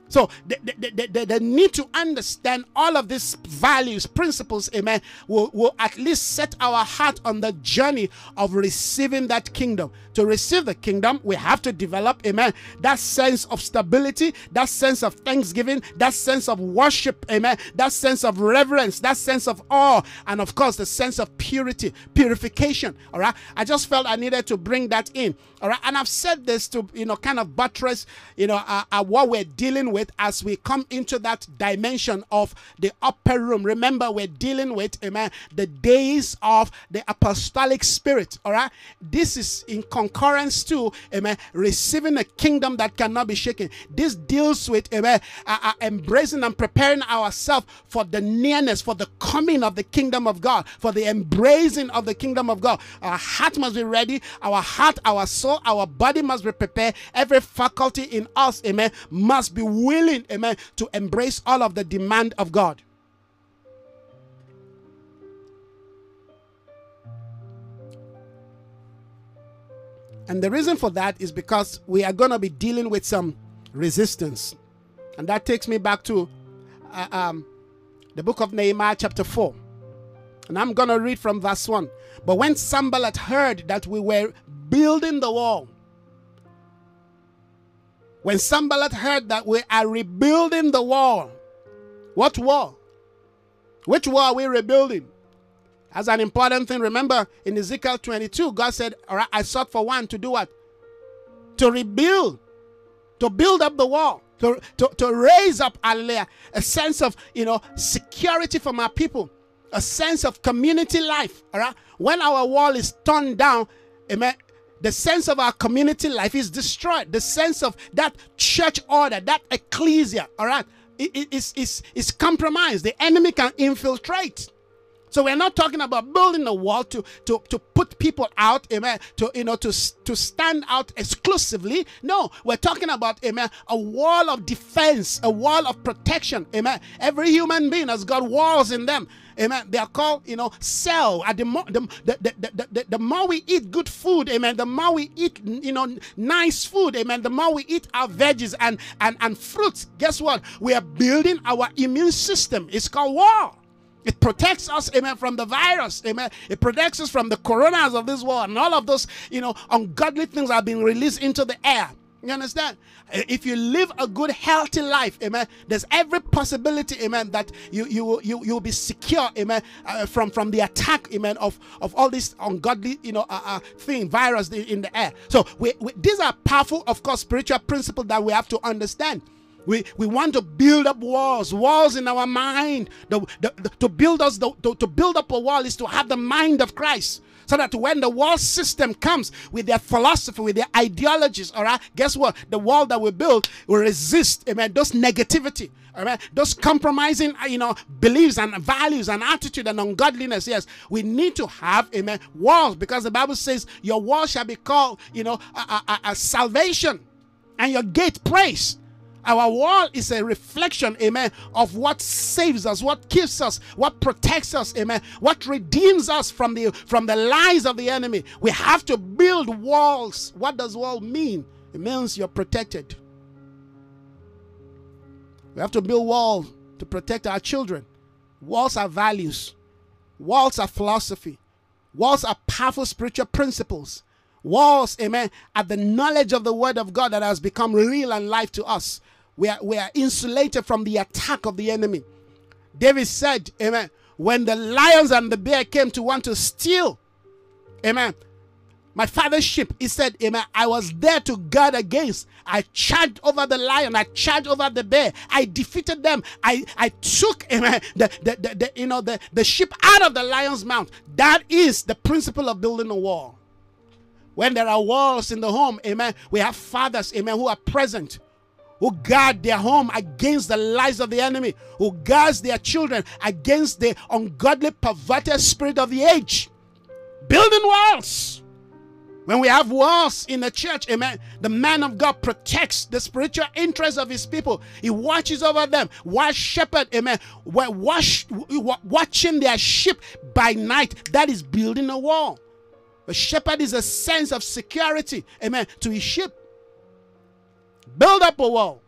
So the, the, the, the, need to understand all of these values, principles, amen, will, will at least set our heart on the journey of receiving that kingdom. To receive the kingdom, we have to develop, amen, that sense of stability, that sense of thanksgiving, that sense of worship, amen, that sense of reverence, that sense of awe, and of course, the sense of purity, purification. All right. I just felt I needed to bring that in. All right. And I've said this to, you know, kind of buttress, you know, uh, uh, what we're dealing with with as we come into that dimension of the upper room. Remember, we're dealing with, amen, the days of the apostolic spirit. All right. This is in concurrence to, amen, receiving a kingdom that cannot be shaken. This deals with, amen, uh, uh, embracing and preparing ourselves for the nearness, for the coming of the kingdom of God, for the embracing of the kingdom of God. Our heart must be ready. Our heart, our soul, our body must be prepared. Every faculty in us, amen, must be willing, amen, to embrace all of the demand of God. And the reason for that is because we are going to be dealing with some resistance. And that takes me back to uh, um, the book of Nehemiah, chapter 4. And I'm going to read from verse 1. But when Sanballat heard that we were building the wall, when Sanballat heard that we are rebuilding the wall, what wall? Which wall are we rebuilding? As an important thing, remember in Ezekiel 22, God said, All right, I sought for one to do what? To rebuild, to build up the wall, to, to, to raise up a, layer, a sense of you know security for my people, a sense of community life. All right. When our wall is torn down, amen. The sense of our community life is destroyed. The sense of that church order, that ecclesia, all right, is, is, is compromised. The enemy can infiltrate. So we're not talking about building a wall to, to, to put people out, amen, to you know to, to stand out exclusively. No, we're talking about, amen, a wall of defense, a wall of protection. Amen. Every human being has got walls in them. Amen. They are called, you know, cell. The more the, the, the, the, the more we eat good food, amen, the more we eat, you know, nice food, amen, the more we eat our veggies and and, and fruits, guess what? We are building our immune system. It's called wall. It protects us, amen, from the virus, amen. It protects us from the coronas of this world and all of those, you know, ungodly things are being released into the air. You understand? If you live a good, healthy life, amen, there's every possibility, amen, that you you you you'll be secure, amen, uh, from from the attack, amen, of of all this ungodly, you know, uh, uh, thing, virus in the air. So we, we, these are powerful, of course, spiritual principles that we have to understand. We, we want to build up walls, walls in our mind. The, the, the, to build us, the, to, to build up a wall is to have the mind of Christ. So that when the wall system comes with their philosophy, with their ideologies, all right, guess what? The wall that we build will resist, amen, those negativity, all right, those compromising, uh, you know, beliefs and values and attitude and ungodliness. Yes, we need to have, amen, walls because the Bible says your wall shall be called, you know, a, a, a salvation and your gate praise. Our wall is a reflection, amen, of what saves us, what keeps us, what protects us, amen, what redeems us from the from the lies of the enemy. We have to build walls. What does wall mean? It means you're protected. We have to build walls to protect our children. Walls are values. Walls are philosophy. Walls are powerful spiritual principles. Walls, amen, are the knowledge of the word of God that has become real and life to us. We are, we are insulated from the attack of the enemy. David said, Amen, when the lions and the bear came to want to steal, Amen, my father's sheep, he said, Amen, I was there to guard against. I charged over the lion, I charged over the bear, I defeated them. I, I took, Amen, the, the, the, the you know the, the sheep out of the lion's mouth. That is the principle of building a wall. When there are walls in the home, amen, we have fathers, amen, who are present who guard their home against the lies of the enemy, who guards their children against the ungodly, perverted spirit of the age. Building walls. When we have walls in the church, amen, the man of God protects the spiritual interests of his people. He watches over them. While shepherd, amen, watch, watching their sheep by night. That is building a wall. A shepherd is a sense of security, amen, to his sheep. Build up a wall.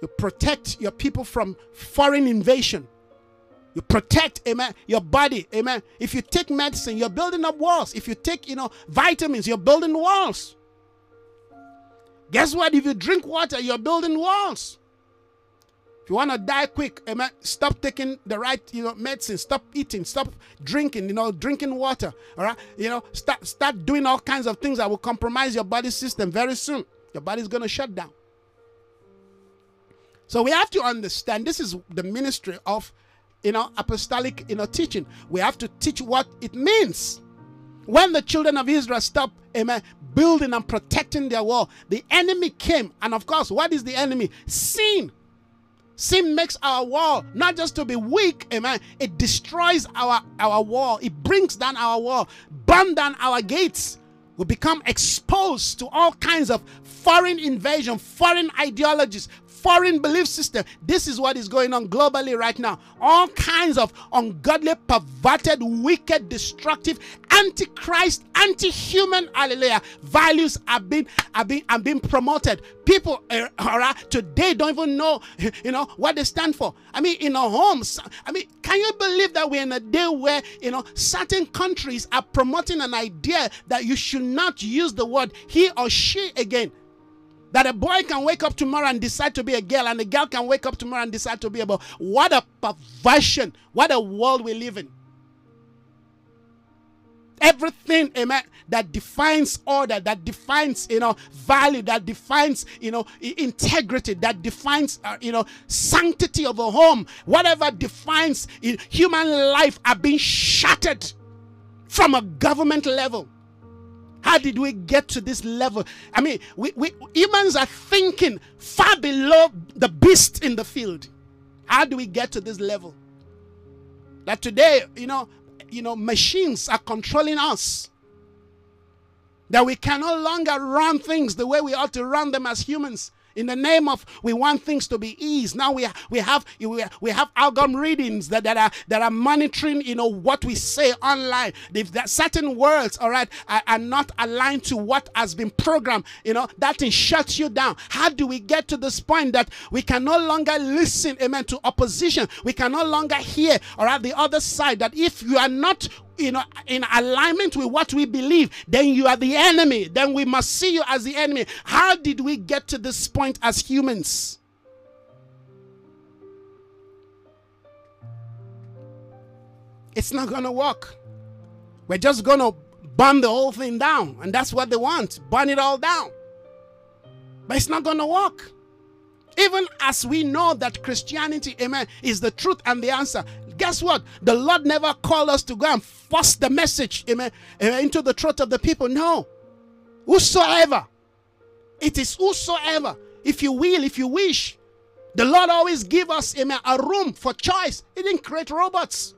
You protect your people from foreign invasion. You protect, amen, your body, amen. If you take medicine, you're building up walls. If you take, you know, vitamins, you're building walls. Guess what? If you drink water, you're building walls. You want to die quick, eh, amen, stop taking the right, you know, medicine. Stop eating. Stop drinking, you know, drinking water. All right. You know, start start doing all kinds of things that will compromise your body system very soon. Your body's gonna shut down. So we have to understand this is the ministry of you know apostolic you know teaching. We have to teach what it means. When the children of Israel stopped, eh, amen, building and protecting their wall, the enemy came. And of course, what is the enemy? Sin Sin makes our wall not just to be weak, amen. It destroys our, our wall, it brings down our wall, burn down our gates. We become exposed to all kinds of foreign invasion, foreign ideologies, foreign belief system. This is what is going on globally right now. All kinds of ungodly, perverted, wicked, destructive, antichrist, anti-human, hallelujah, values are being are being are being promoted. People uh, uh, today don't even know, you know, what they stand for. I mean, in a homes, I mean, can you believe that we're in a day where you know certain countries are promoting an idea that you should not use the word he or she again? That a boy can wake up tomorrow and decide to be a girl, and a girl can wake up tomorrow and decide to be a boy. What a perversion! What a world we live in. Everything, amen, that defines order, that defines, you know, value, that defines, you know, integrity, that defines, uh, you know, sanctity of a home, whatever defines human life are being shattered from a government level. How did we get to this level? I mean, we, we humans are thinking far below the beast in the field. How do we get to this level? That today, you know, you know, machines are controlling us. That we can no longer run things the way we ought to run them as humans in the name of we want things to be eased. Now we, we have we, have have algorithms that, that are that are monitoring you know what we say online. If that certain words all right are, are not aligned to what has been programmed you know that thing shuts you down. How do we get to this point that we can no longer listen amen to opposition? We can no longer hear or at the other side that if you are not know, in alignment with what we believe, then you are the enemy. Then we must see you as the enemy. How did we get to this point as humans? It's not going to work. We're just going to burn the whole thing down. And that's what they want burn it all down. But it's not going to work. Even as we know that Christianity, amen, is the truth and the answer, guess what? The Lord never called us to go and force the message, amen, into the throat of the people. No. Whosoever. It is whosoever. If you will, if you wish. The Lord always give us, amen, a room for choice. He didn't create robots.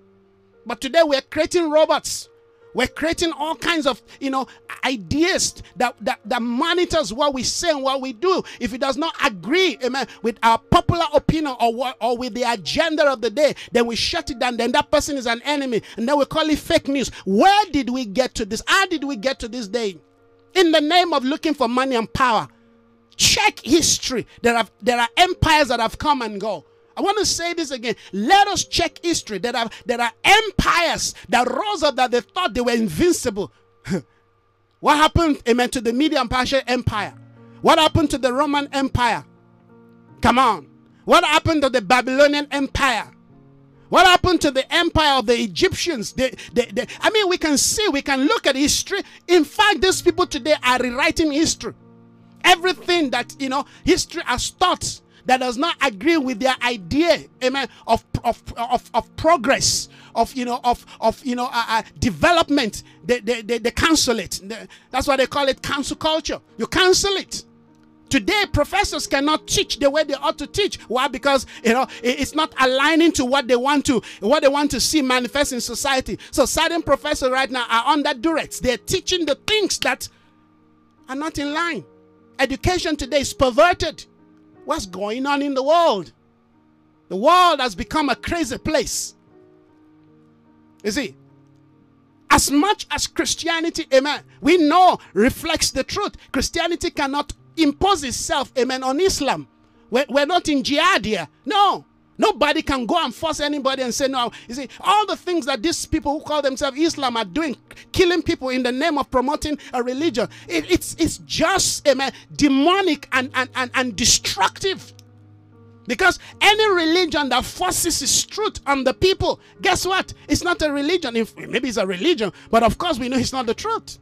But today we're creating robots. We're creating all kinds of, you know, ideas that, that, that monitors what we say and what we do. If it does not agree, amen, with our popular opinion or, what, or with the agenda of the day, then we shut it down. Then that person is an enemy. And then we call it fake news. Where did we get to this? How did we get to this day? In the name of looking for money and power. Check history. There are, there are empires that have come and go. I want to say this again. Let us check history. There are, there are empires that rose up that they thought they were invincible. what happened, amen, to the Median Persian Empire? What happened to the Roman Empire? Come on. What happened to the Babylonian Empire? What happened to the empire of the Egyptians? They, they, they, I mean, we can see, we can look at history. In fact, these people today are rewriting history. Everything that, you know, history has taught that does not agree with their idea, amen, of, of, of, of progress, of, you know, of, of you know, uh, uh, development, they, they, they, they cancel it. That's why they call it cancel culture. You cancel it. Today, professors cannot teach the way they ought to teach. Why? Because you know it's not aligning to what they want to what they want to see manifest in society. So certain professors right now are under duress. They're teaching the things that are not in line. Education today is perverted. What's going on in the world? The world has become a crazy place. You see, as much as Christianity, amen, we know reflects the truth, Christianity cannot impose itself, amen, on Islam. We're, we're not in jihad here. No. Nobody can go and force anybody and say no. You see, all the things that these people who call themselves Islam are doing, killing people in the name of promoting a religion, it, it's, it's just eh, amen, demonic and, and, and, and destructive. Because any religion that forces its truth on the people, guess what? It's not a religion. If, maybe it's a religion, but of course we know it's not the truth.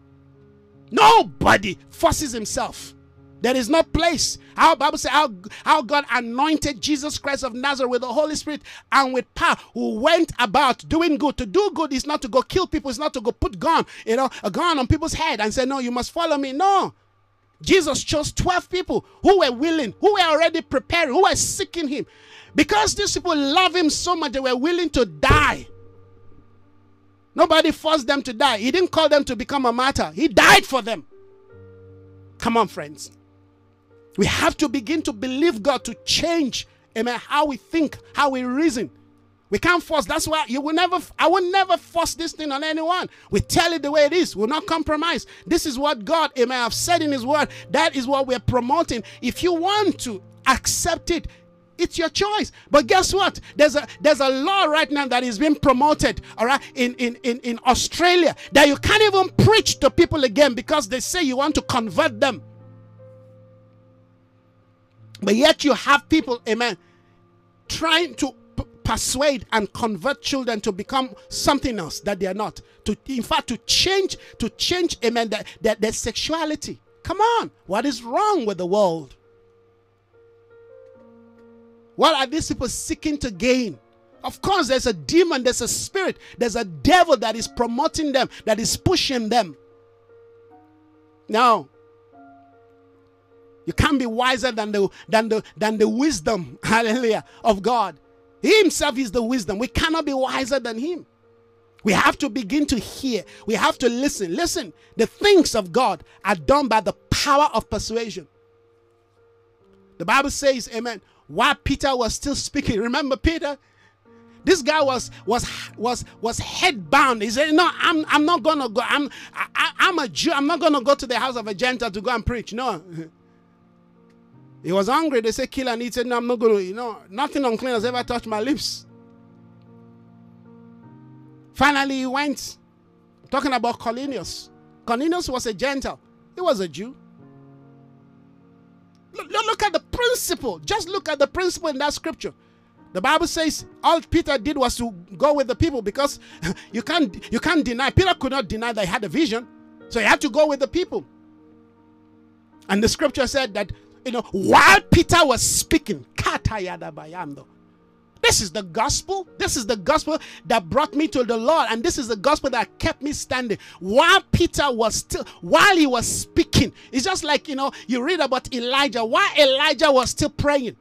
Nobody forces himself. There is no place. How Bible says how, how God anointed Jesus Christ of Nazareth with the Holy Spirit and with power, who went about doing good. To do good is not to go kill people, it's not to go put gun, you know, a gun on people's head and say, No, you must follow me. No. Jesus chose 12 people who were willing, who were already preparing, who were seeking him. Because these people love him so much, they were willing to die. Nobody forced them to die. He didn't call them to become a martyr. He died for them. Come on, friends. We have to begin to believe God to change, amen, how we think, how we reason. We can't force. That's why you will never, I will never force this thing on anyone. We tell it the way it is. We'll not compromise. This is what God, amen, have said in His word. That is what we're promoting. If you want to accept it, it's your choice. But guess what? There's a there's a law right now that is being promoted, all right, in, in, in, in Australia that you can't even preach to people again because they say you want to convert them. But yet you have people, amen, trying to persuade and convert children to become something else that they are not. To in fact to change, to change, amen, their, their, their sexuality. Come on, what is wrong with the world? What are these people seeking to gain? Of course, there's a demon, there's a spirit, there's a devil that is promoting them, that is pushing them. Now, you can't be wiser than the than the than the wisdom, hallelujah, of God. He himself is the wisdom. We cannot be wiser than him. We have to begin to hear. We have to listen. Listen, the things of God are done by the power of persuasion. The Bible says, Amen. While Peter was still speaking, remember Peter? This guy was was was was head bound. He said, "No, I'm I'm not gonna go. I'm I, I'm a Jew. I'm not gonna go to the house of a Gentile to go and preach." No. He was angry. They said, kill and he said, No, I'm not going to, you know, nothing unclean has ever touched my lips. Finally, he went. I'm talking about Cornelius. Cornelius was a Gentile, he was a Jew. Look, look at the principle. Just look at the principle in that scripture. The Bible says all Peter did was to go with the people because you can't you can't deny. Peter could not deny that he had a vision, so he had to go with the people. And the scripture said that you know while Peter was speaking, this is the gospel. This is the gospel that brought me to the Lord. And this is the gospel that kept me standing. While Peter was still, while he was speaking, it's just like, you know, you read about Elijah. While Elijah was still praying,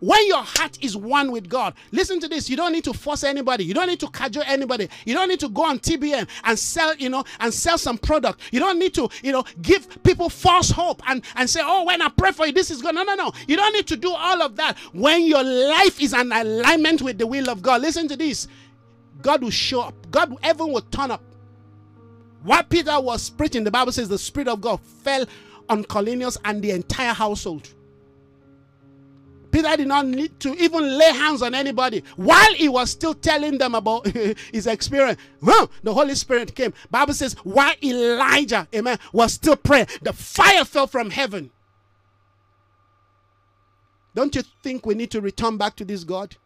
when your heart is one with God, listen to this. You don't need to force anybody. You don't need to cajole anybody. You don't need to go on TBN and sell, you know, and sell some product. You don't need to, you know, give people false hope and, and say, oh, when I pray for you, this is good. No, no, no. You don't need to do all of that. When your life is in alignment with the will of God, listen to this. God will show up. God, heaven will turn up. What Peter was preaching, the Bible says the Spirit of God fell on Cornelius and the entire household. Peter did not need to even lay hands on anybody while he was still telling them about his experience. Well, the Holy Spirit came. Bible says while Elijah, amen, was still praying, the fire fell from heaven. Don't you think we need to return back to this God?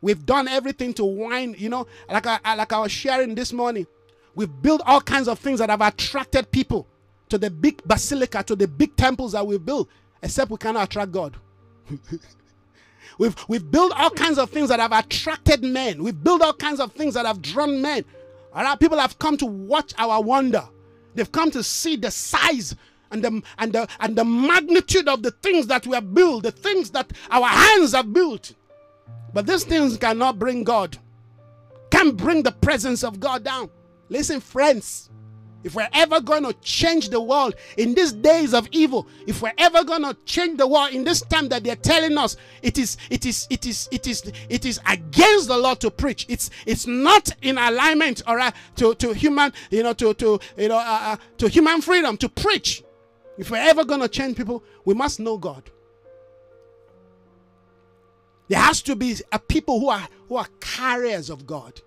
We've done everything to whine, you know, like I, like I was sharing this morning. We've built all kinds of things that have attracted people to the big basilica, to the big temples that we built except we cannot attract God. we've, we've built all kinds of things that have attracted men. We've built all kinds of things that have drawn men. All right, people have come to watch our wonder. They've come to see the size and the, and the, and the magnitude of the things that we have built, the things that our hands have built. But these things cannot bring God, can bring the presence of God down. Listen, friends, if we're ever going to change the world in these days of evil, if we're ever going to change the world in this time that they're telling us it is it is it is it is it is against the law to preach. It's it's not in alignment all right to to human you know to to you know uh, uh, to human freedom to preach. If we're ever going to change people, we must know God. There has to be a people who are who are carriers of God.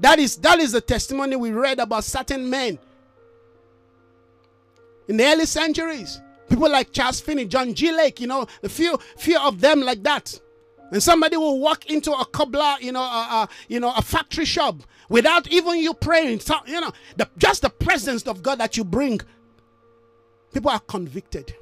That is that is the testimony we read about certain men in the early centuries. People like Charles Finney, John G. Lake, you know, a few few of them like that. And somebody will walk into a cobbler, you know, a, a, you know, a factory shop without even you praying. So, you know, the, just the presence of God that you bring, people are convicted.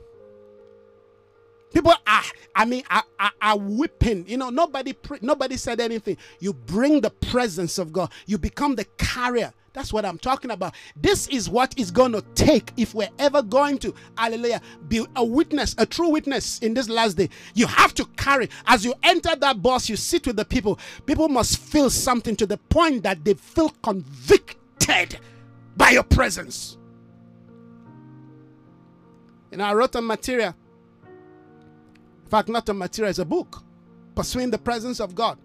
People are, I mean, are, are, are weeping. You know, nobody nobody said anything. You bring the presence of God. You become the carrier. That's what I'm talking about. This is what is going to take if we're ever going to, hallelujah, be a witness, a true witness in this last day. You have to carry. As you enter that bus, you sit with the people. People must feel something to the point that they feel convicted by your presence. Know, I wrote a material. In fact, not a material, it's a book. Pursuing the presence of God.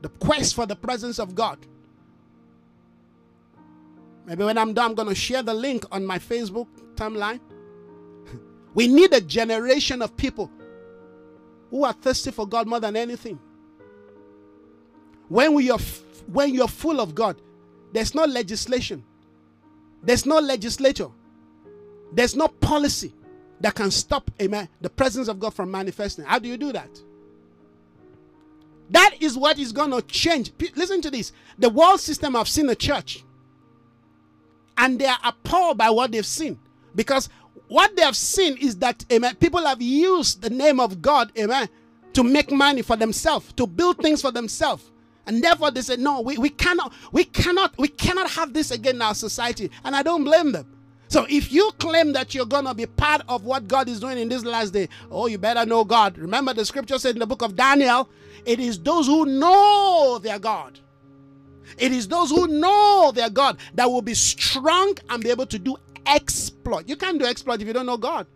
The quest for the presence of God. Maybe when I'm done, I'm going to share the link on my Facebook timeline. we need a generation of people who are thirsty for God more than anything. When we are when you're full of God, there's no legislation. There's no legislature. There's no policy that can stop amen the presence of God from manifesting. How do you do that? That is what is going to change. Listen to this. The world system have seen the church and they are appalled by what they've seen because what they have seen is that amen people have used the name of God amen to make money for themselves to build things for themselves and therefore they said no we, we cannot we cannot we cannot have this again in our society and I don't blame them so if you claim that you're going to be part of what God is doing in this last day, oh, you better know God. Remember the scripture said in the book of Daniel, it is those who know their God. It is those who know their God that will be strong and be able to do exploit. You can't do exploit if you don't know God.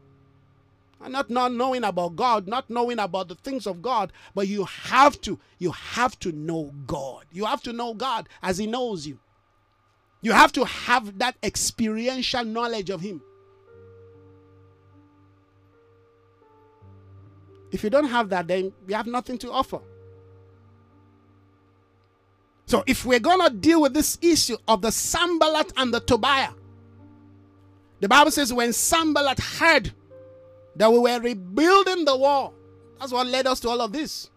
And not not knowing about God, not knowing about the things of God, but you have to you have to know God. You have to know God as he knows you. You have to have that experiential knowledge of Him. If you don't have that, then you have nothing to offer. So, if we're going to deal with this issue of the Sanballat and the Tobiah, the Bible says when Sanballat heard that we were rebuilding the wall, that's what led us to all of this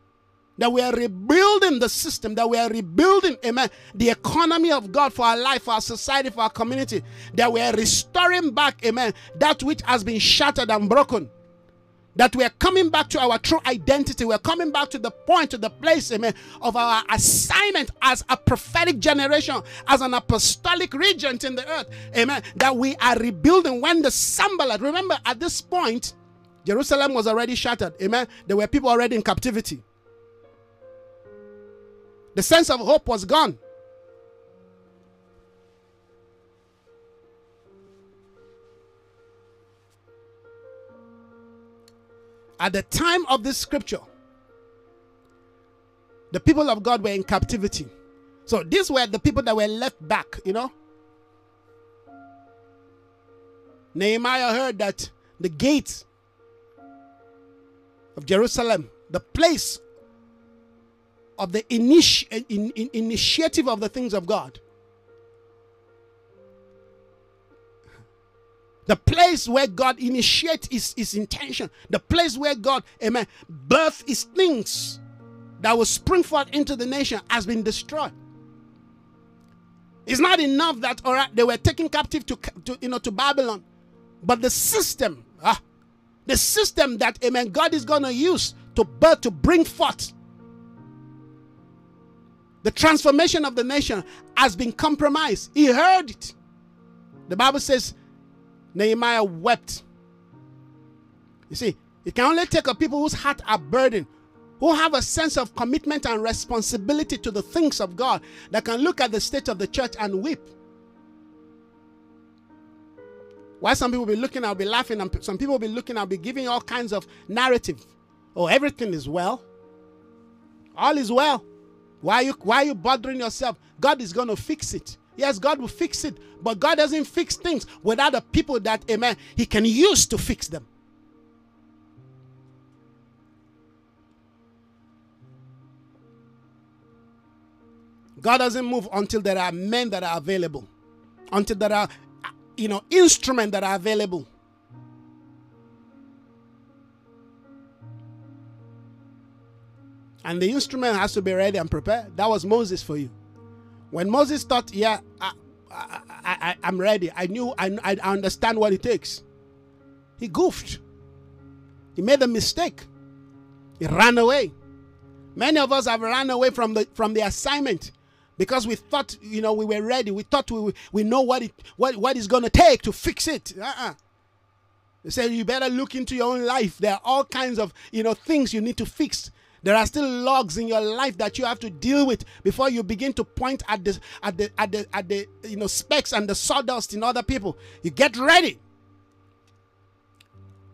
that we are rebuilding the system, that we are rebuilding, amen, the economy of God for our life, for our society, for our community, that we are restoring back, amen, that which has been shattered and broken. That we are coming back to our true identity. We're coming back to the point, to the place, amen, of our assignment as a prophetic generation, as an apostolic regent in the earth, amen. That we are rebuilding when the Sanballat, remember at this point, Jerusalem was already shattered, amen. There were people already in captivity. The sense of hope was gone. At the time of this scripture, the people of God were in captivity. So these were the people that were left back, you know. Nehemiah heard that the gates of Jerusalem, the place of the initi- in, in, initiative of the things of God. The place where God initiates his, his intention, the place where God, amen, birth his things that will spring forth into the nation has been destroyed. It's not enough that all right, they were taken captive to, to you know to Babylon, but the system, ah, the system that amen, God is gonna use to birth to bring forth the transformation of the nation has been compromised. He heard it. The Bible says Nehemiah wept. You see, it can only take a people whose heart are burdened, who have a sense of commitment and responsibility to the things of God, that can look at the state of the church and weep. Why some people be looking, I'll be laughing, and some people be looking, I'll be giving all kinds of narrative. Oh, everything is well. All is well. Why are you why are you bothering yourself? God is going to fix it. Yes, God will fix it, but God doesn't fix things without the people that amen he can use to fix them. God doesn't move until there are men that are available, until there are you know instruments that are available. And the instrument has to be ready and prepared. That was Moses for you. When Moses thought, yeah, I, I, I, am ready. I knew, I, I understand what it takes. He goofed. He made a mistake. He ran away. Many of us have run away from the from the assignment because we thought, you know, we were ready. We thought we we know what it what what is going to take to fix it. Uh-uh. They said you better look into your own life. There are all kinds of you know things you need to fix there are still logs in your life that you have to deal with before you begin to point at the at the at the at the you know specks and the sawdust in other people. You get ready.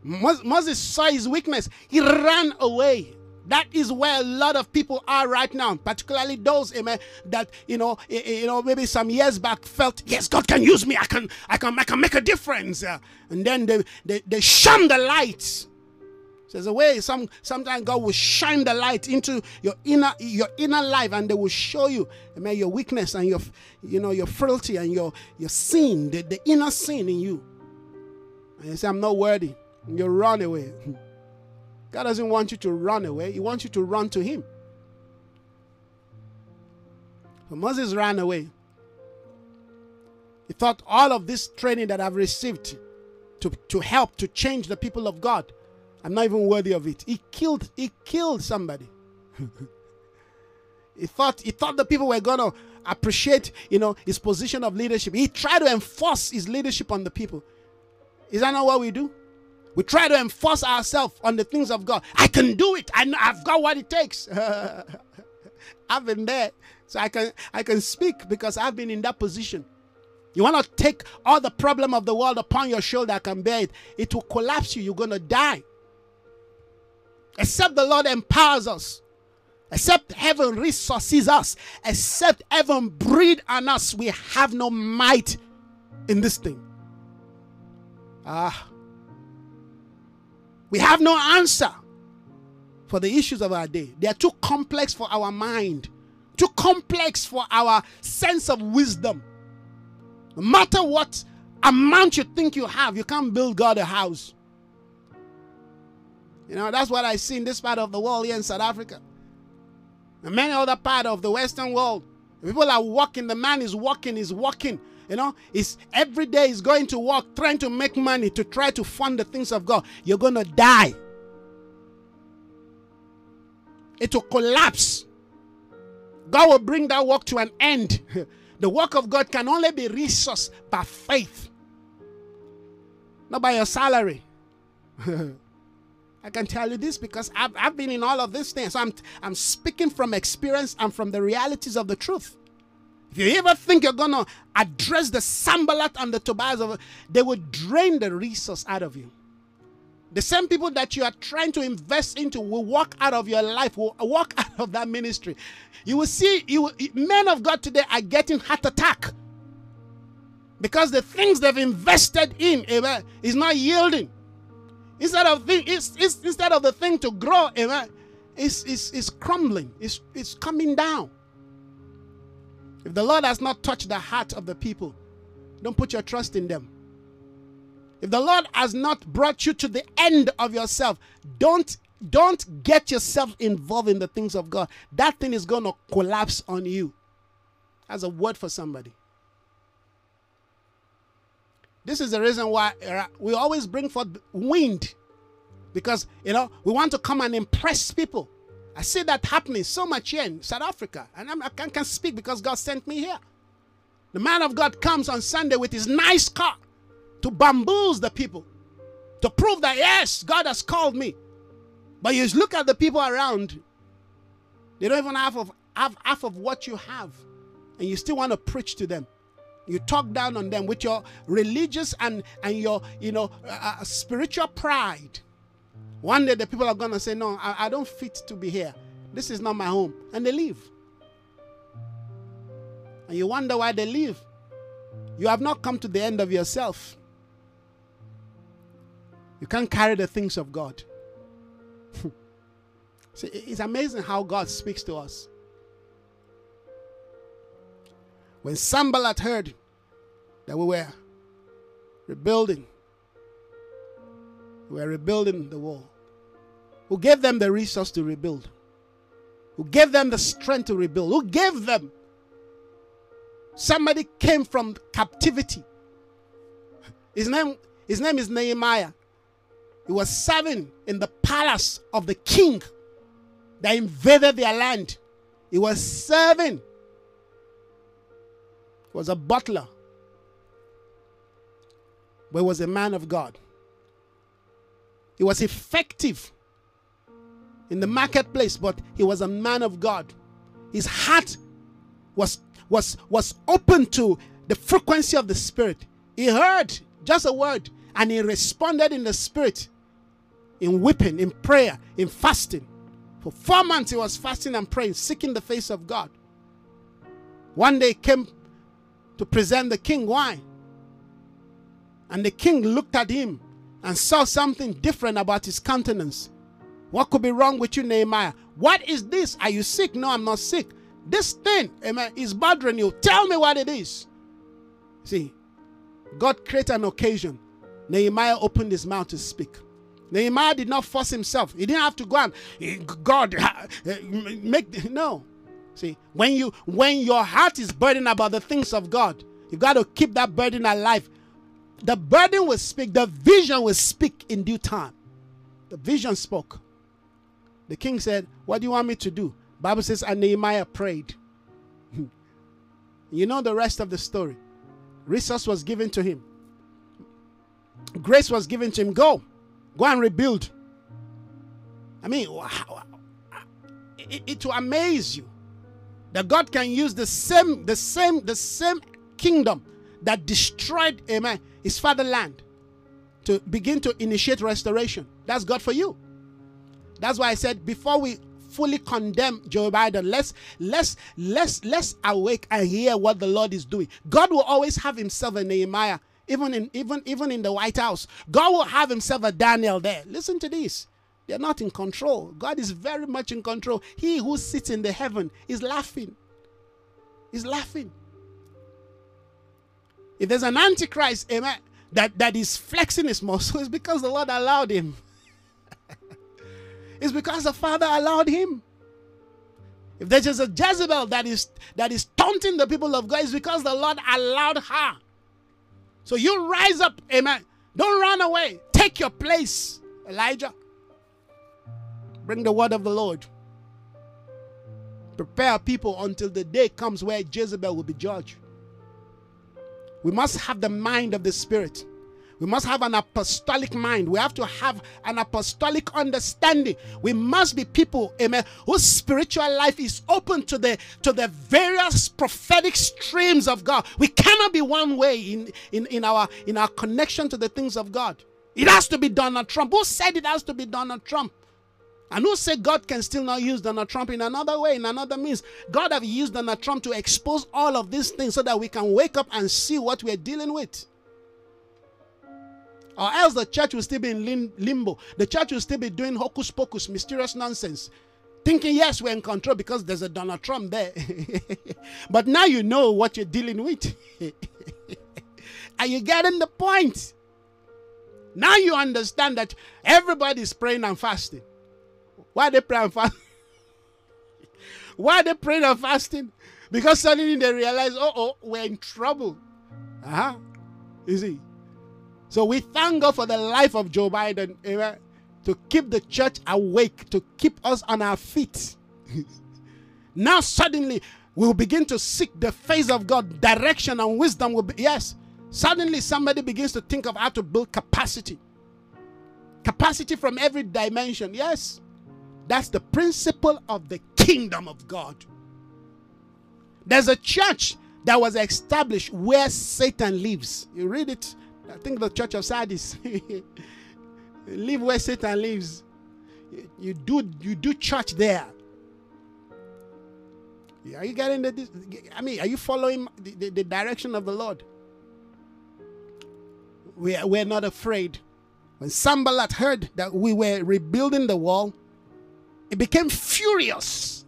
Moses saw his weakness, he ran away. That is where a lot of people are right now, particularly those, amen, that you know, you know, maybe some years back felt, yes, God can use me, I can, I can, I can make a difference, uh, and then they, they, they shun the light. There's a way some sometimes God will shine the light into your inner your inner life, and they will show you, amen, your weakness and your, you know, your frailty and your your sin, the, the inner sin in you. And you say, I'm not worthy. And you run away. God doesn't want you to run away, He wants you to run to Him. So Moses ran away. He thought all of this training that I've received to, to help to change the people of God, I'm not even worthy of it. He killed, he killed somebody. he thought he thought the people were gonna appreciate, you know, his position of leadership. He tried to enforce his leadership on the people. Is that not what we do? We try to enforce ourselves on the things of God. I can do it. I know I've got what it takes. I've been there. So I can I can speak because I've been in that position. You want to take all the problem of the world upon your shoulder, I can bear it. It will collapse you. You're to die. Except the Lord empowers us. Except heaven resources us. Except heaven breathe on us. We have no might in this thing. Ah. We have no answer for the issues of our day. They are too complex for our mind, too complex for our sense of wisdom. No matter what amount you think you have, you can't build God a house. You know, that's what I see in this part of the world here in South Africa. And many other part of the Western world. People are walking, the man is walking, is walking. You know, it's every day is going to work, trying to make money to try to fund the things of God. You're to die. It will collapse. God will bring that work to an end. the work of God can only be resourced by faith, not by your salary. I can tell you this because I've, I've been in all of these things. So I'm, I'm speaking from experience and from the realities of the truth. If you ever think you're gonna address the Sanballat and the Tobias they will drain the resource out of you. The same people that you are trying to invest into will walk out of your life, will walk out of that ministry. You will see, you will, men of God today are getting heart attack because the things they've invested in, eh, amen, is not yielding. Instead of thing, it's, it's, instead of the thing to grow, amen, it's, it's, it's crumbling. It's, it's coming down. If the Lord has not touched the heart of the people, don't put your trust in them. If the Lord has not brought you to the end of yourself, don't don't get yourself involved in the things of God. That thing is going to collapse on you. As a word for somebody. This is the reason why uh, we always bring forth wind. Because, you know, we want to come and impress people. I see that happening so much here in South Africa. And I'm, i can, can speak because God sent me here. The man of God comes on Sunday with his nice car to bamboozle the people, to prove that, yes, God has called me. But you look at the people around, they don't even have, of, have half of what you have. And you still want to preach to them. You talk down on them with your religious and, and your, you know, uh, uh spiritual pride. One day the people are going to say, No, I, I don't fit to be here. This is not my home. And they leave. And you wonder why they leave. You have not come to the end of yourself. You can't carry the things of God. See, it's amazing how God speaks to us. When Sanballat heard that we were rebuilding, we were rebuilding the wall, who gave them the resource to rebuild, who gave them the strength to rebuild, who gave them. Somebody came from captivity. His name, his name is Nehemiah. He was serving in the palace of the king that invaded their land. He was serving. Was a butler. But he was a man of God. He was effective in the marketplace, but he was a man of God. His heart was was was open to the frequency of the spirit. He heard just a word and he responded in the spirit in weeping, in prayer, in fasting. For four months he was fasting and praying, seeking the face of God. One day came to present the king wine. And the king looked at him and saw something different about his countenance. What could be wrong with you, Nehemiah? What is this? Are you sick? No, I'm not sick. This thing, amen, is bothering you. Tell me what it is. See, God created an occasion. Nehemiah opened his mouth to speak. Nehemiah did not force himself. He didn't have to go and eh, God eh, make no. See, when you when your heart is burdened about the things of God, you got to keep that burden alive. The burden will speak, the vision will speak in due time. The vision spoke. The king said, What do you want me to do? Bible says, and Nehemiah prayed. you know the rest of the story. Resource was given to him. Grace was given to him. Go. Go and rebuild. I mean, it, it will amaze you that God can use the same, the same, the same kingdom that destroyed, amen, his fatherland to begin to initiate restoration. That's God for you. That's why I said before we fully condemn Joe Biden, let's let's let's let's awake and hear what the Lord is doing. God will always have himself a Nehemiah, even in even even in the White House. God will have himself a Daniel there. Listen to this. They're not in control. God is very much in control. He who sits in the heaven is laughing. He's laughing. If there's an antichrist, amen, that, that is flexing his muscle, it's because the Lord allowed him. it's because the Father allowed him. If there's just a Jezebel that is that is taunting the people of God, it's because the Lord allowed her. So you rise up, amen. Don't run away. Take your place, Elijah. Bring the word of the Lord. Prepare people until the day comes where Jezebel will be judged. We must have the mind of the Spirit. We must have an apostolic mind. We have to have an apostolic understanding. We must be people, amen, whose spiritual life is open to the to the various prophetic streams of God. We cannot be one way in, in, in our in our connection to the things of God. It has to be Donald Trump. Who said it has to be Donald Trump? And who say God can still not use Donald Trump in another way, in another means? God have used Donald Trump to expose all of these things so that we can wake up and see what we're dealing with. Or else the church will still be in limbo. The church will still be doing hocus pocus, mysterious nonsense. Thinking, yes, we're in control because there's a Donald Trump there. but now you know what you're dealing with. Are you getting the point? Now you understand that everybody's praying and fasting. Why they pray and fast? Why they praying and fasting? Because suddenly they realize, oh, oh, we're in trouble. Uh-huh. You see? So we thank God for the life of Joe Biden, amen, to keep the church awake, to keep us on our feet. now suddenly we'll begin to seek the face of God, direction and wisdom will be yes. Suddenly somebody begins to think of how to build capacity. Capacity from every dimension. Yes. That's the principle of the kingdom of God. There's a church that was established where Satan lives. You read it. I think the church of Sardis. live where Satan lives. You do you do church there. Are you getting the? I mean, are you following the, the, the direction of the Lord? We are, we're not afraid. When Sanballat heard that we were rebuilding the wall, he became furious.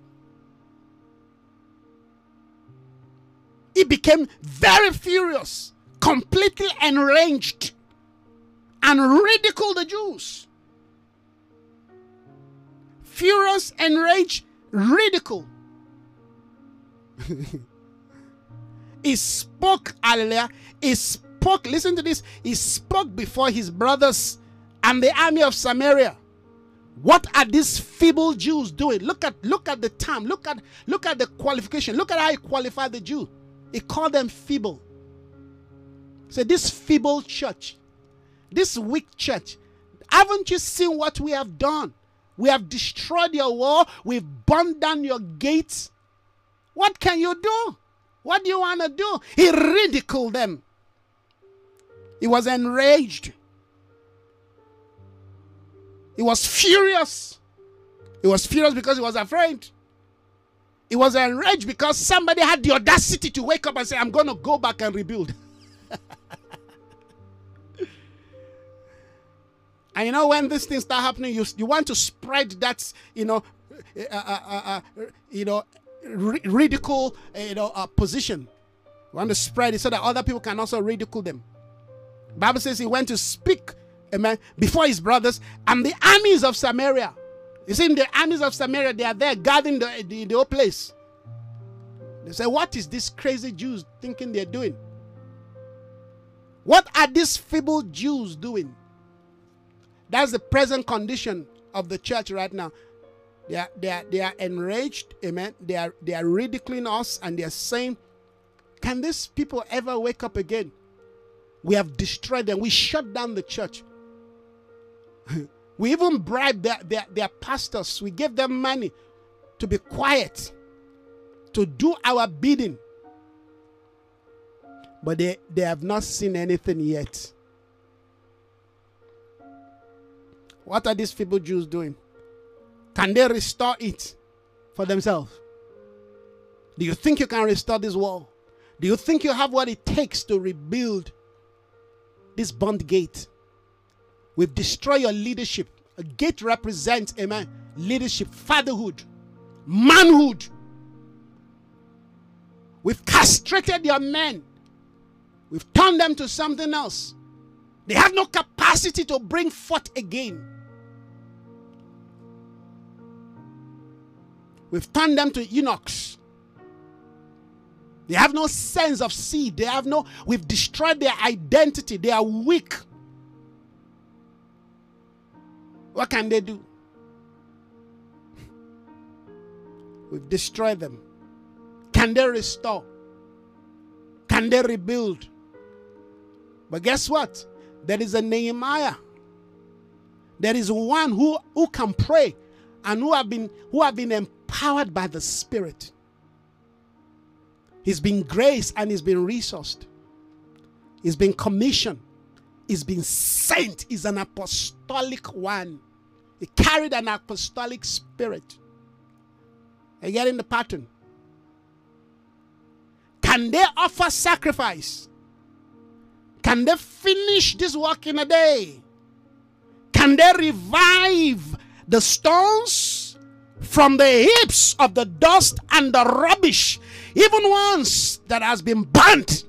He became very furious, completely enraged, and ridiculed the Jews. Furious, enraged, ridicule. he spoke, hallelujah. He spoke, listen to this. He spoke before his brothers and the army of Samaria. What are these feeble Jews doing? Look at look at the time. Look at look at the qualification. Look at how he qualified the Jew. He called them feeble. So this feeble church, this weak church, haven't you seen what we have done? We have destroyed your wall. We've burned down your gates. What can you do? What do you want to do? He ridiculed them. He was enraged. He was furious. He was furious because he was afraid. He was enraged because somebody had the audacity to wake up and say, I'm going to go back and rebuild. and you know, when these things start happening, you, you want to spread that, you know, uh, uh, uh, you know, ridicule, you know, position. You want to spread it so that other people can also ridicule them. Bible says he went to speak, amen, before his brothers and the armies of Samaria. You see, the armies of Samaria, they are there guarding the, the, the whole place. They say, What is this crazy Jews thinking they're doing? What are these feeble Jews doing? That's the present condition of the church right now. They are, they are, they are enraged, amen. They are, they are ridiculing us and they are saying, Can these people ever wake up again? We have destroyed them. We shut down the church. We even bribe their, their, their pastors. We give them money to be quiet, to do our bidding. But they, they have not seen anything yet. What are these feeble Jews doing? Can they restore it for themselves? Do you think you can restore this wall? Do you think you have what it takes to rebuild this bond gate? We've destroyed your leadership. A gate represents, amen, leadership, fatherhood, manhood. We've castrated your men. We've turned them to something else. They have no capacity to bring forth again. We've turned them to eunuchs. They have no sense of seed. They have no, we've destroyed their identity. They are weak. What can they do? We've destroyed them. Can they restore? Can they rebuild? But guess what? There is a Nehemiah. There is one who, who can pray and who have been who have been empowered by the Spirit. He's been graced and he's been resourced. He's been commissioned. He's been sent. is an apostolic one. He carried an apostolic spirit. Are you getting the pattern? Can they offer sacrifice? Can they finish this work in a day? Can they revive the stones from the heaps of the dust and the rubbish, even ones that has been burnt?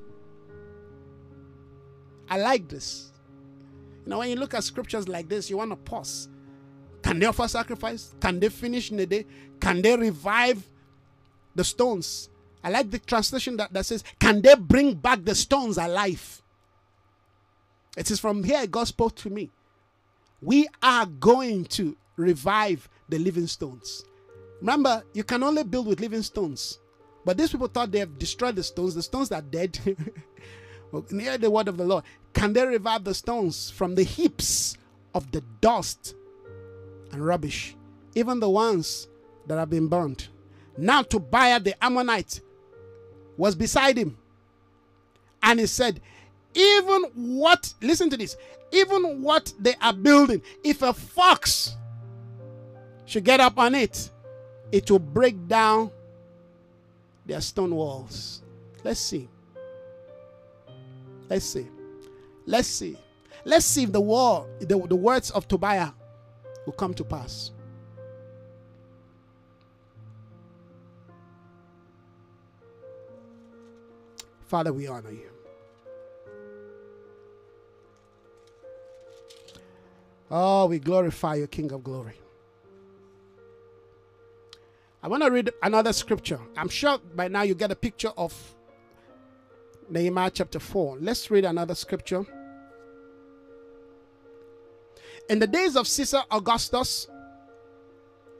I like this. You know, when you look at scriptures like this, you want to pause can they offer sacrifice? Can they finish in a day? Can they revive the stones? I like the translation that, that says, Can they bring back the stones alive? It is from here God spoke to me. We are going to revive the living stones. Remember, you can only build with living stones. But these people thought they have destroyed the stones. The stones are dead. Near the word of the Lord. Can they revive the stones from the heaps of the dust and rubbish, even the ones that have been burned? Now Tobiah the Ammonite was beside him. And he said, Even what, listen to this, even what they are building, if a fox should get up on it, it will break down their stone walls. Let's see. Let's see. Let's see. Let's see if the wall, the, the words of Tobiah will come to pass. Father, we honor you. Oh, we glorify you, King of glory. I want to read another scripture. I'm sure by now you get a picture of Nehemiah chapter 4. Let's read another scripture. In the days of Caesar Augustus,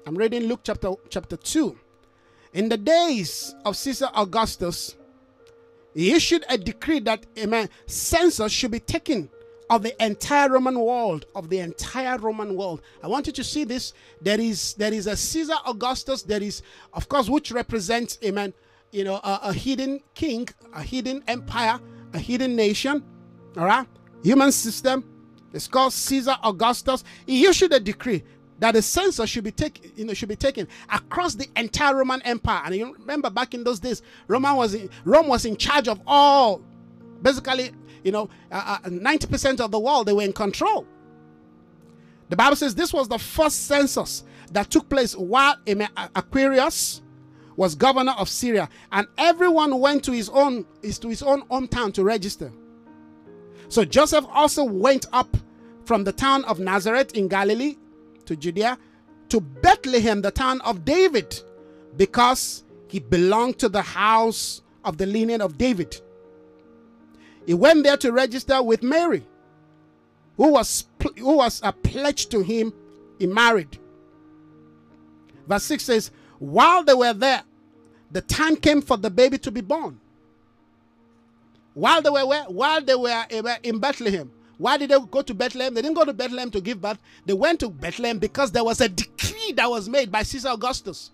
I'm reading Luke chapter, chapter 2. In the days of Caesar Augustus, he issued a decree that amen, census should be taken of the entire Roman world, of the entire Roman world. I want you to see this. There is there is a Caesar Augustus. There is, of course, which represents, amen, you know, a, a hidden king, a hidden empire, a hidden nation. All right, human system It's called Caesar Augustus. He issued a decree that the census should be taken, you know, should be taken across the entire Roman Empire. And you remember back in those days, Roman was in, Rome was in charge of all, basically, you know, uh, uh, 90% of the world. They were in control. The Bible says this was the first census that took place while Aquarius was governor of Syria, and everyone went to his own to his own hometown to register. So Joseph also went up from the town of Nazareth in Galilee to Judea to Bethlehem, the town of David, because he belonged to the house of the lineage of David. He went there to register with Mary, who was, who was uh, a pledge to him, he married. Verse 6 says, While they were there, the time came for the baby to be born. While they were while they eh, were in Bethlehem, why did they go to Bethlehem? They didn't go to Bethlehem to give birth. They went to Bethlehem because there was a decree that was made by Caesar Augustus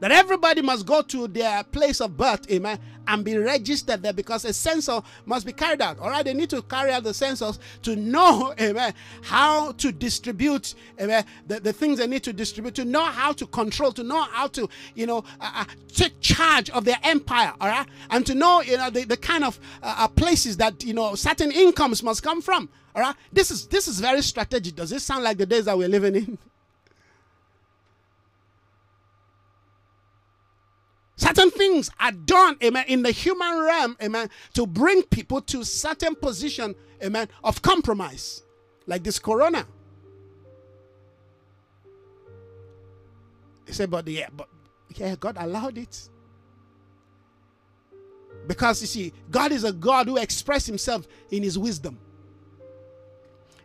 that everybody must go to their place of birth, amen, and be registered there because a census must be carried out. All right, they need to carry out the census to know, amen, how to distribute, amen, the, the things they need to distribute, to know how to control, to know how to, you know, uh, uh, take charge of their empire, all right, and to know, you know, the, the kind of uh, uh places that, you know, certain incomes must come from. All right, this is this is very strategic. Does this sound like the days that we're living in? Certain things are done, amen, in the human realm, amen, to bring people to certain position, amen, of compromise, like this corona. He said, but yeah, but yeah, God allowed it. Because you see, God is a God who expresses himself in his wisdom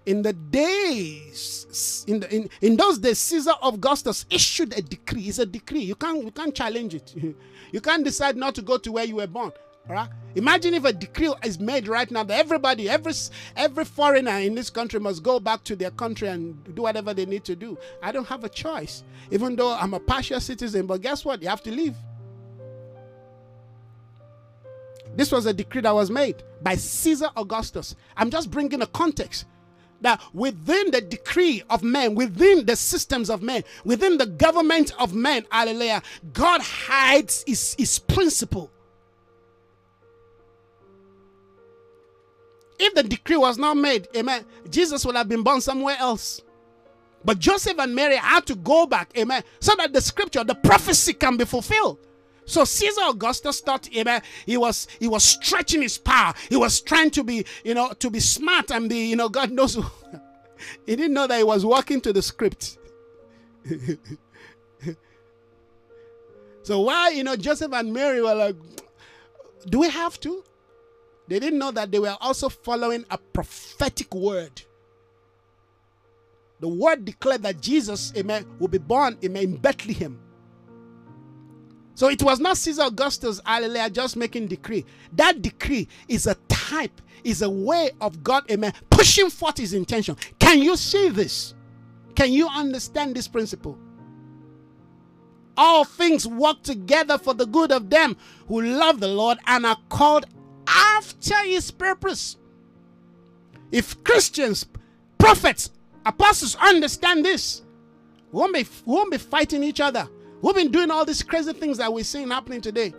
in the days in, the, in in those days caesar augustus issued a decree. It's a decree. You can't you can't challenge it. You can't decide not to go to where you were born right? Imagine if a decree is made right now that everybody every every foreigner in this country must go back to their country and do whatever they need to do. I don't have a choice even though i'm a partial citizen but guess what? You have to leave. This was a decree that was made by Caesar Augustus. I'm just bringing a context that within the decree of men, within the systems of men, within the government of men, hallelujah, God hides his, his principle. If the decree was not made, amen, Jesus would have been born somewhere else. But Joseph and Mary had to go back, amen, so that the scripture, the prophecy can be fulfilled. So Caesar Augustus thought, amen, he was he was stretching his power. He was trying to be, you know, to be smart and be, you know, God knows. he didn't know that he was walking to the script. so why, you know, Joseph and Mary were like, do we have to? They didn't know that they were also following a prophetic word. The word declared that Jesus, amen, will be born, amen, in Bethlehem. So it was not Caesar Augustus, hallelujah, just making decree. That decree is a type, is a way of God, amen, pushing forth his intention. Can you see this? Can you understand this principle? All things work together for the good of them who love the Lord and are called after his purpose. If Christians, prophets, apostles understand this, we won't be, we won't be fighting each other. We've been doing all these crazy things that we're seeing happening today,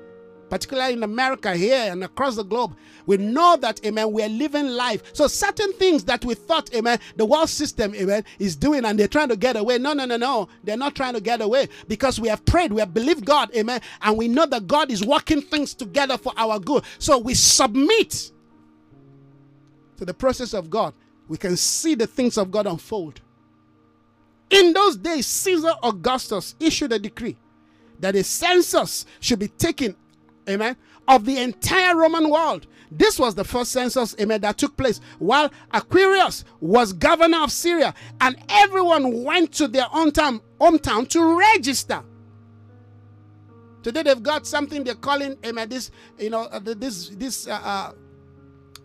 particularly in America, here, and across the globe. We know that, amen, we're living life. So, certain things that we thought, amen, the world system, amen, is doing and they're trying to get away. No, no, no, no. They're not trying to get away because we have prayed, we have believed God, amen, and we know that God is working things together for our good. So, we submit to the process of God. We can see the things of God unfold. In those days, Caesar Augustus issued a decree that a census should be taken, amen, of the entire Roman world. This was the first census, amen, that took place while Aquarius was governor of Syria, and everyone went to their hometown, hometown to register. Today they've got something they're calling, amen, this, you know, uh, this this uh, uh,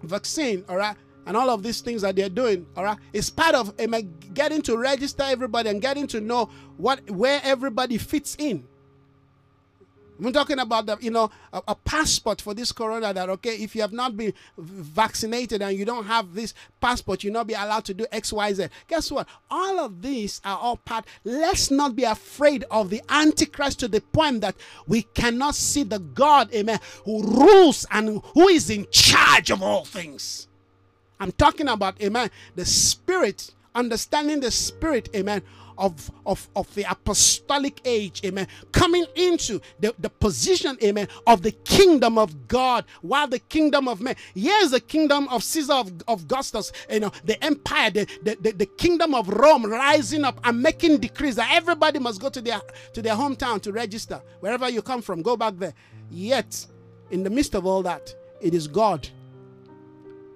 vaccine, all right and all of these things that they're doing, all right, it's part of getting to register everybody and getting to know what where everybody fits in. I'm talking about the, you know, a, a, passport for this corona that okay, if you have not been vaccinated and you don't have this passport, you'll not be allowed to do X, Y, Z. Guess what? All of these are all part. Let's not be afraid of the Antichrist to the point that we cannot see the God, amen, who rules and who is in charge of all things. I'm talking about, amen, the spirit, understanding the spirit, amen, of, of, of the apostolic age, amen, coming into the, the position, amen, of the kingdom of God, while the kingdom of man. Here's the kingdom of Caesar of, of Augustus, you know, the empire, the, the, the, the kingdom of Rome rising up and making decrees that everybody must go to their to their hometown to register. Wherever you come from, go back there. Yet, in the midst of all that, it is God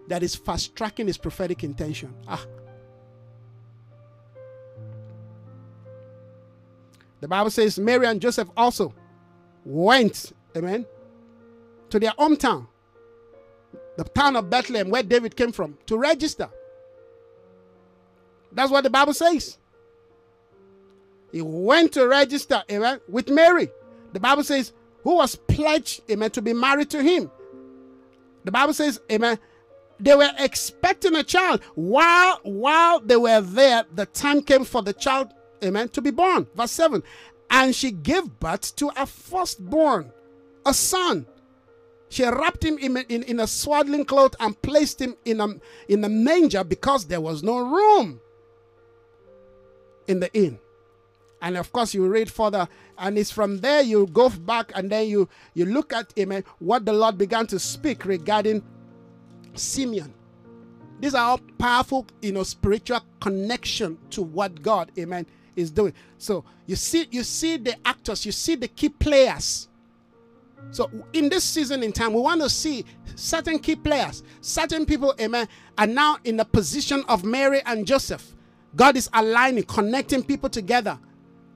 that is fast tracking his prophetic intention. Ah, The Bible says Mary and Joseph also went, amen, to their hometown, the town of Bethlehem, where David came from, to register. That's what the Bible says. He went to register, amen, with Mary. The Bible says, who was pledged, amen, to be married to him. The Bible says, amen, they were expecting a child. While while they were there, the time came for the child amen, to be born. Verse 7 And she gave birth to a firstborn, a son. She wrapped him in, in, in a swaddling cloth and placed him in a, in a manger because there was no room in the inn. And of course, you read further, and it's from there you go back and then you, you look at amen, what the Lord began to speak regarding Simeon. These are all powerful, you know, spiritual connection to what God, amen, is doing. So you see, you see the actors, you see the key players. So in this season in time, we want to see certain key players, certain people, amen, are now in the position of Mary and Joseph. God is aligning, connecting people together.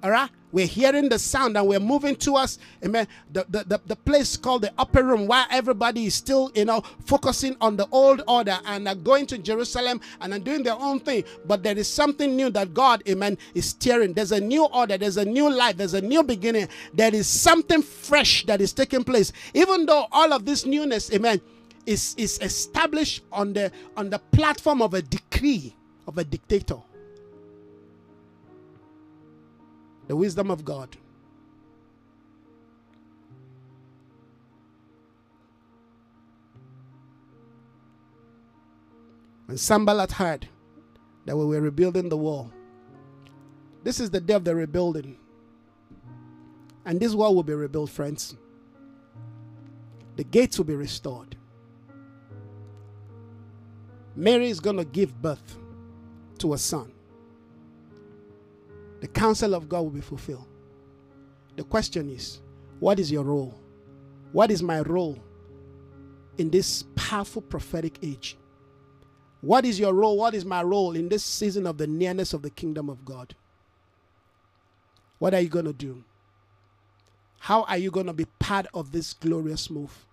All right? We're hearing the sound and we're moving towards, amen, the, the, the, the, place called the upper room where everybody is still, you know, focusing on the old order and are going to Jerusalem and are doing their own thing. But there is something new that God, amen, is steering. There's a new order, there's a new life, there's a new beginning. There is something fresh that is taking place. Even though all of this newness, amen, is, is established on the on the platform of a decree of a dictator. The wisdom of God. When Sanballat heard that we were rebuilding the wall, this is the day of the rebuilding. And this wall will be rebuilt, friends. The gates will be restored. Mary is going to give birth to a son the counsel of God will be fulfilled. The question is, what is your role? What is my role in this powerful prophetic age? What is your role? What is my role in this season of the nearness of the kingdom of God? What are you going to do? How are you going to be part of this glorious move?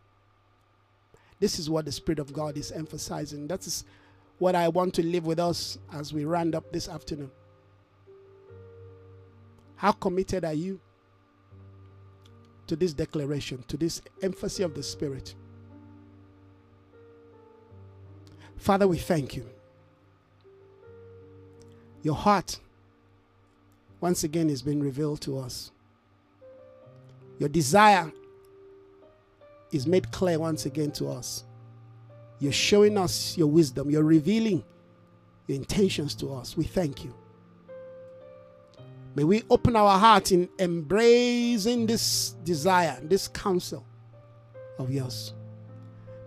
This is what the Spirit of God is emphasizing. That is what I want to leave with us as we round up this afternoon. How committed are you to this declaration, to this emphasis of the Spirit? Father, we thank you. Your heart, once again, is being revealed to us. Your desire is made clear once again to us. You're showing us your wisdom. You're revealing your intentions to us. We thank you. May we open our heart in embracing this desire, this counsel of yours.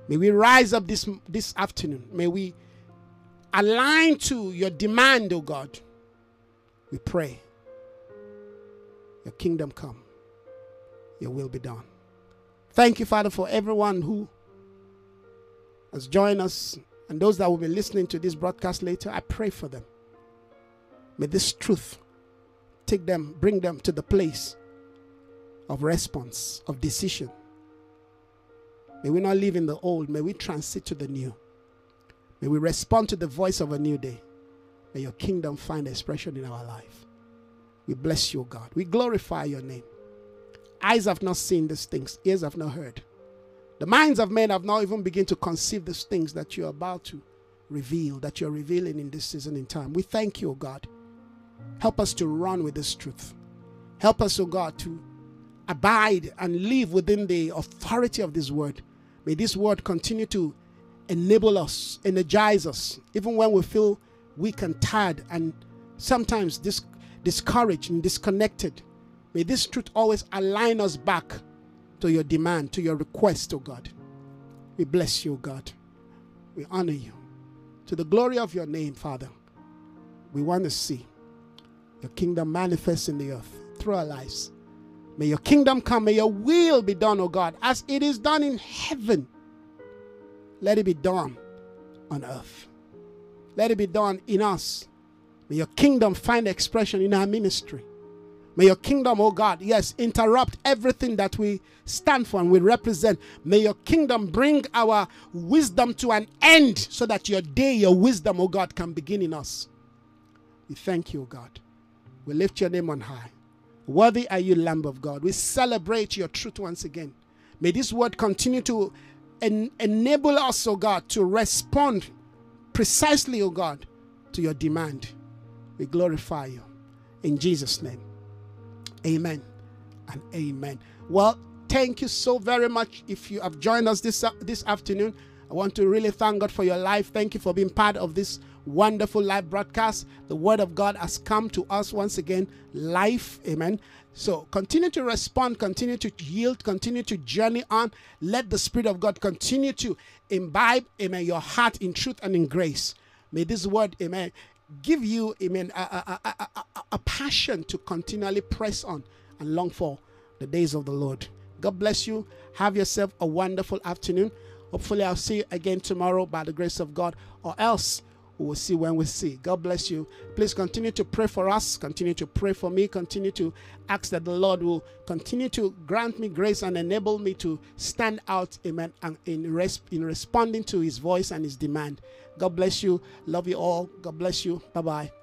May we rise up this, this afternoon. May we align to your demand, O oh God. We pray. Your kingdom come. Your will be done. Thank you, Father, for everyone who has joined us and those that will be listening to this broadcast later. I pray for them. May this truth take them, bring them to the place of response, of decision. May we not live in the old, may we transit to the new. May we respond to the voice of a new day. May your kingdom find expression in our life. We bless you, God. We glorify your name. Eyes have not seen these things, ears have not heard. The minds of men have not even begun to conceive these things that you're about to reveal, that you're revealing in this season in time. We thank you, God. Help us to run with this truth. Help us, O God, to abide and live within the authority of this word. May this word continue to enable us, energize us, even when we feel weak and tired and sometimes dis- discouraged and disconnected. May this truth always align us back to your demand, to your request, oh God. We bless you, God. We honor you. To the glory of your name, Father, we want to see your kingdom manifest in the earth through our lives. May your kingdom come. May your will be done, O God, as it is done in heaven. Let it be done on earth. Let it be done in us. May your kingdom find expression in our ministry. May your kingdom, oh God, yes, interrupt everything that we stand for and we represent. May your kingdom bring our wisdom to an end so that your day, your wisdom, oh God, can begin in us. We thank you, oh God. We lift your name on high. Worthy are you, Lamb of God. We celebrate your truth once again. May this word continue to en- enable us, oh God, to respond precisely, oh God, to your demand. We glorify you. In Jesus' name. Amen and amen. Well, thank you so very much if you have joined us this, this afternoon. I want to really thank God for your life. Thank you for being part of this wonderful live broadcast. The word of God has come to us once again, life. Amen. So continue to respond, continue to yield, continue to journey on. Let the Spirit of God continue to imbibe, amen, your heart in truth and in grace. May this word, amen, give you, amen, a, a, a, a, passion to continually press on and long for the days of the Lord. God bless you. Have yourself a wonderful afternoon. Hopefully, I'll see you again tomorrow by the grace of God, or else we will see when we see. God bless you. Please continue to pray for us. Continue to pray for me. Continue to ask that the Lord will continue to grant me grace and enable me to stand out, amen, and in, res- in responding to his voice and his demand. God bless you. Love you all. God bless you. Bye bye.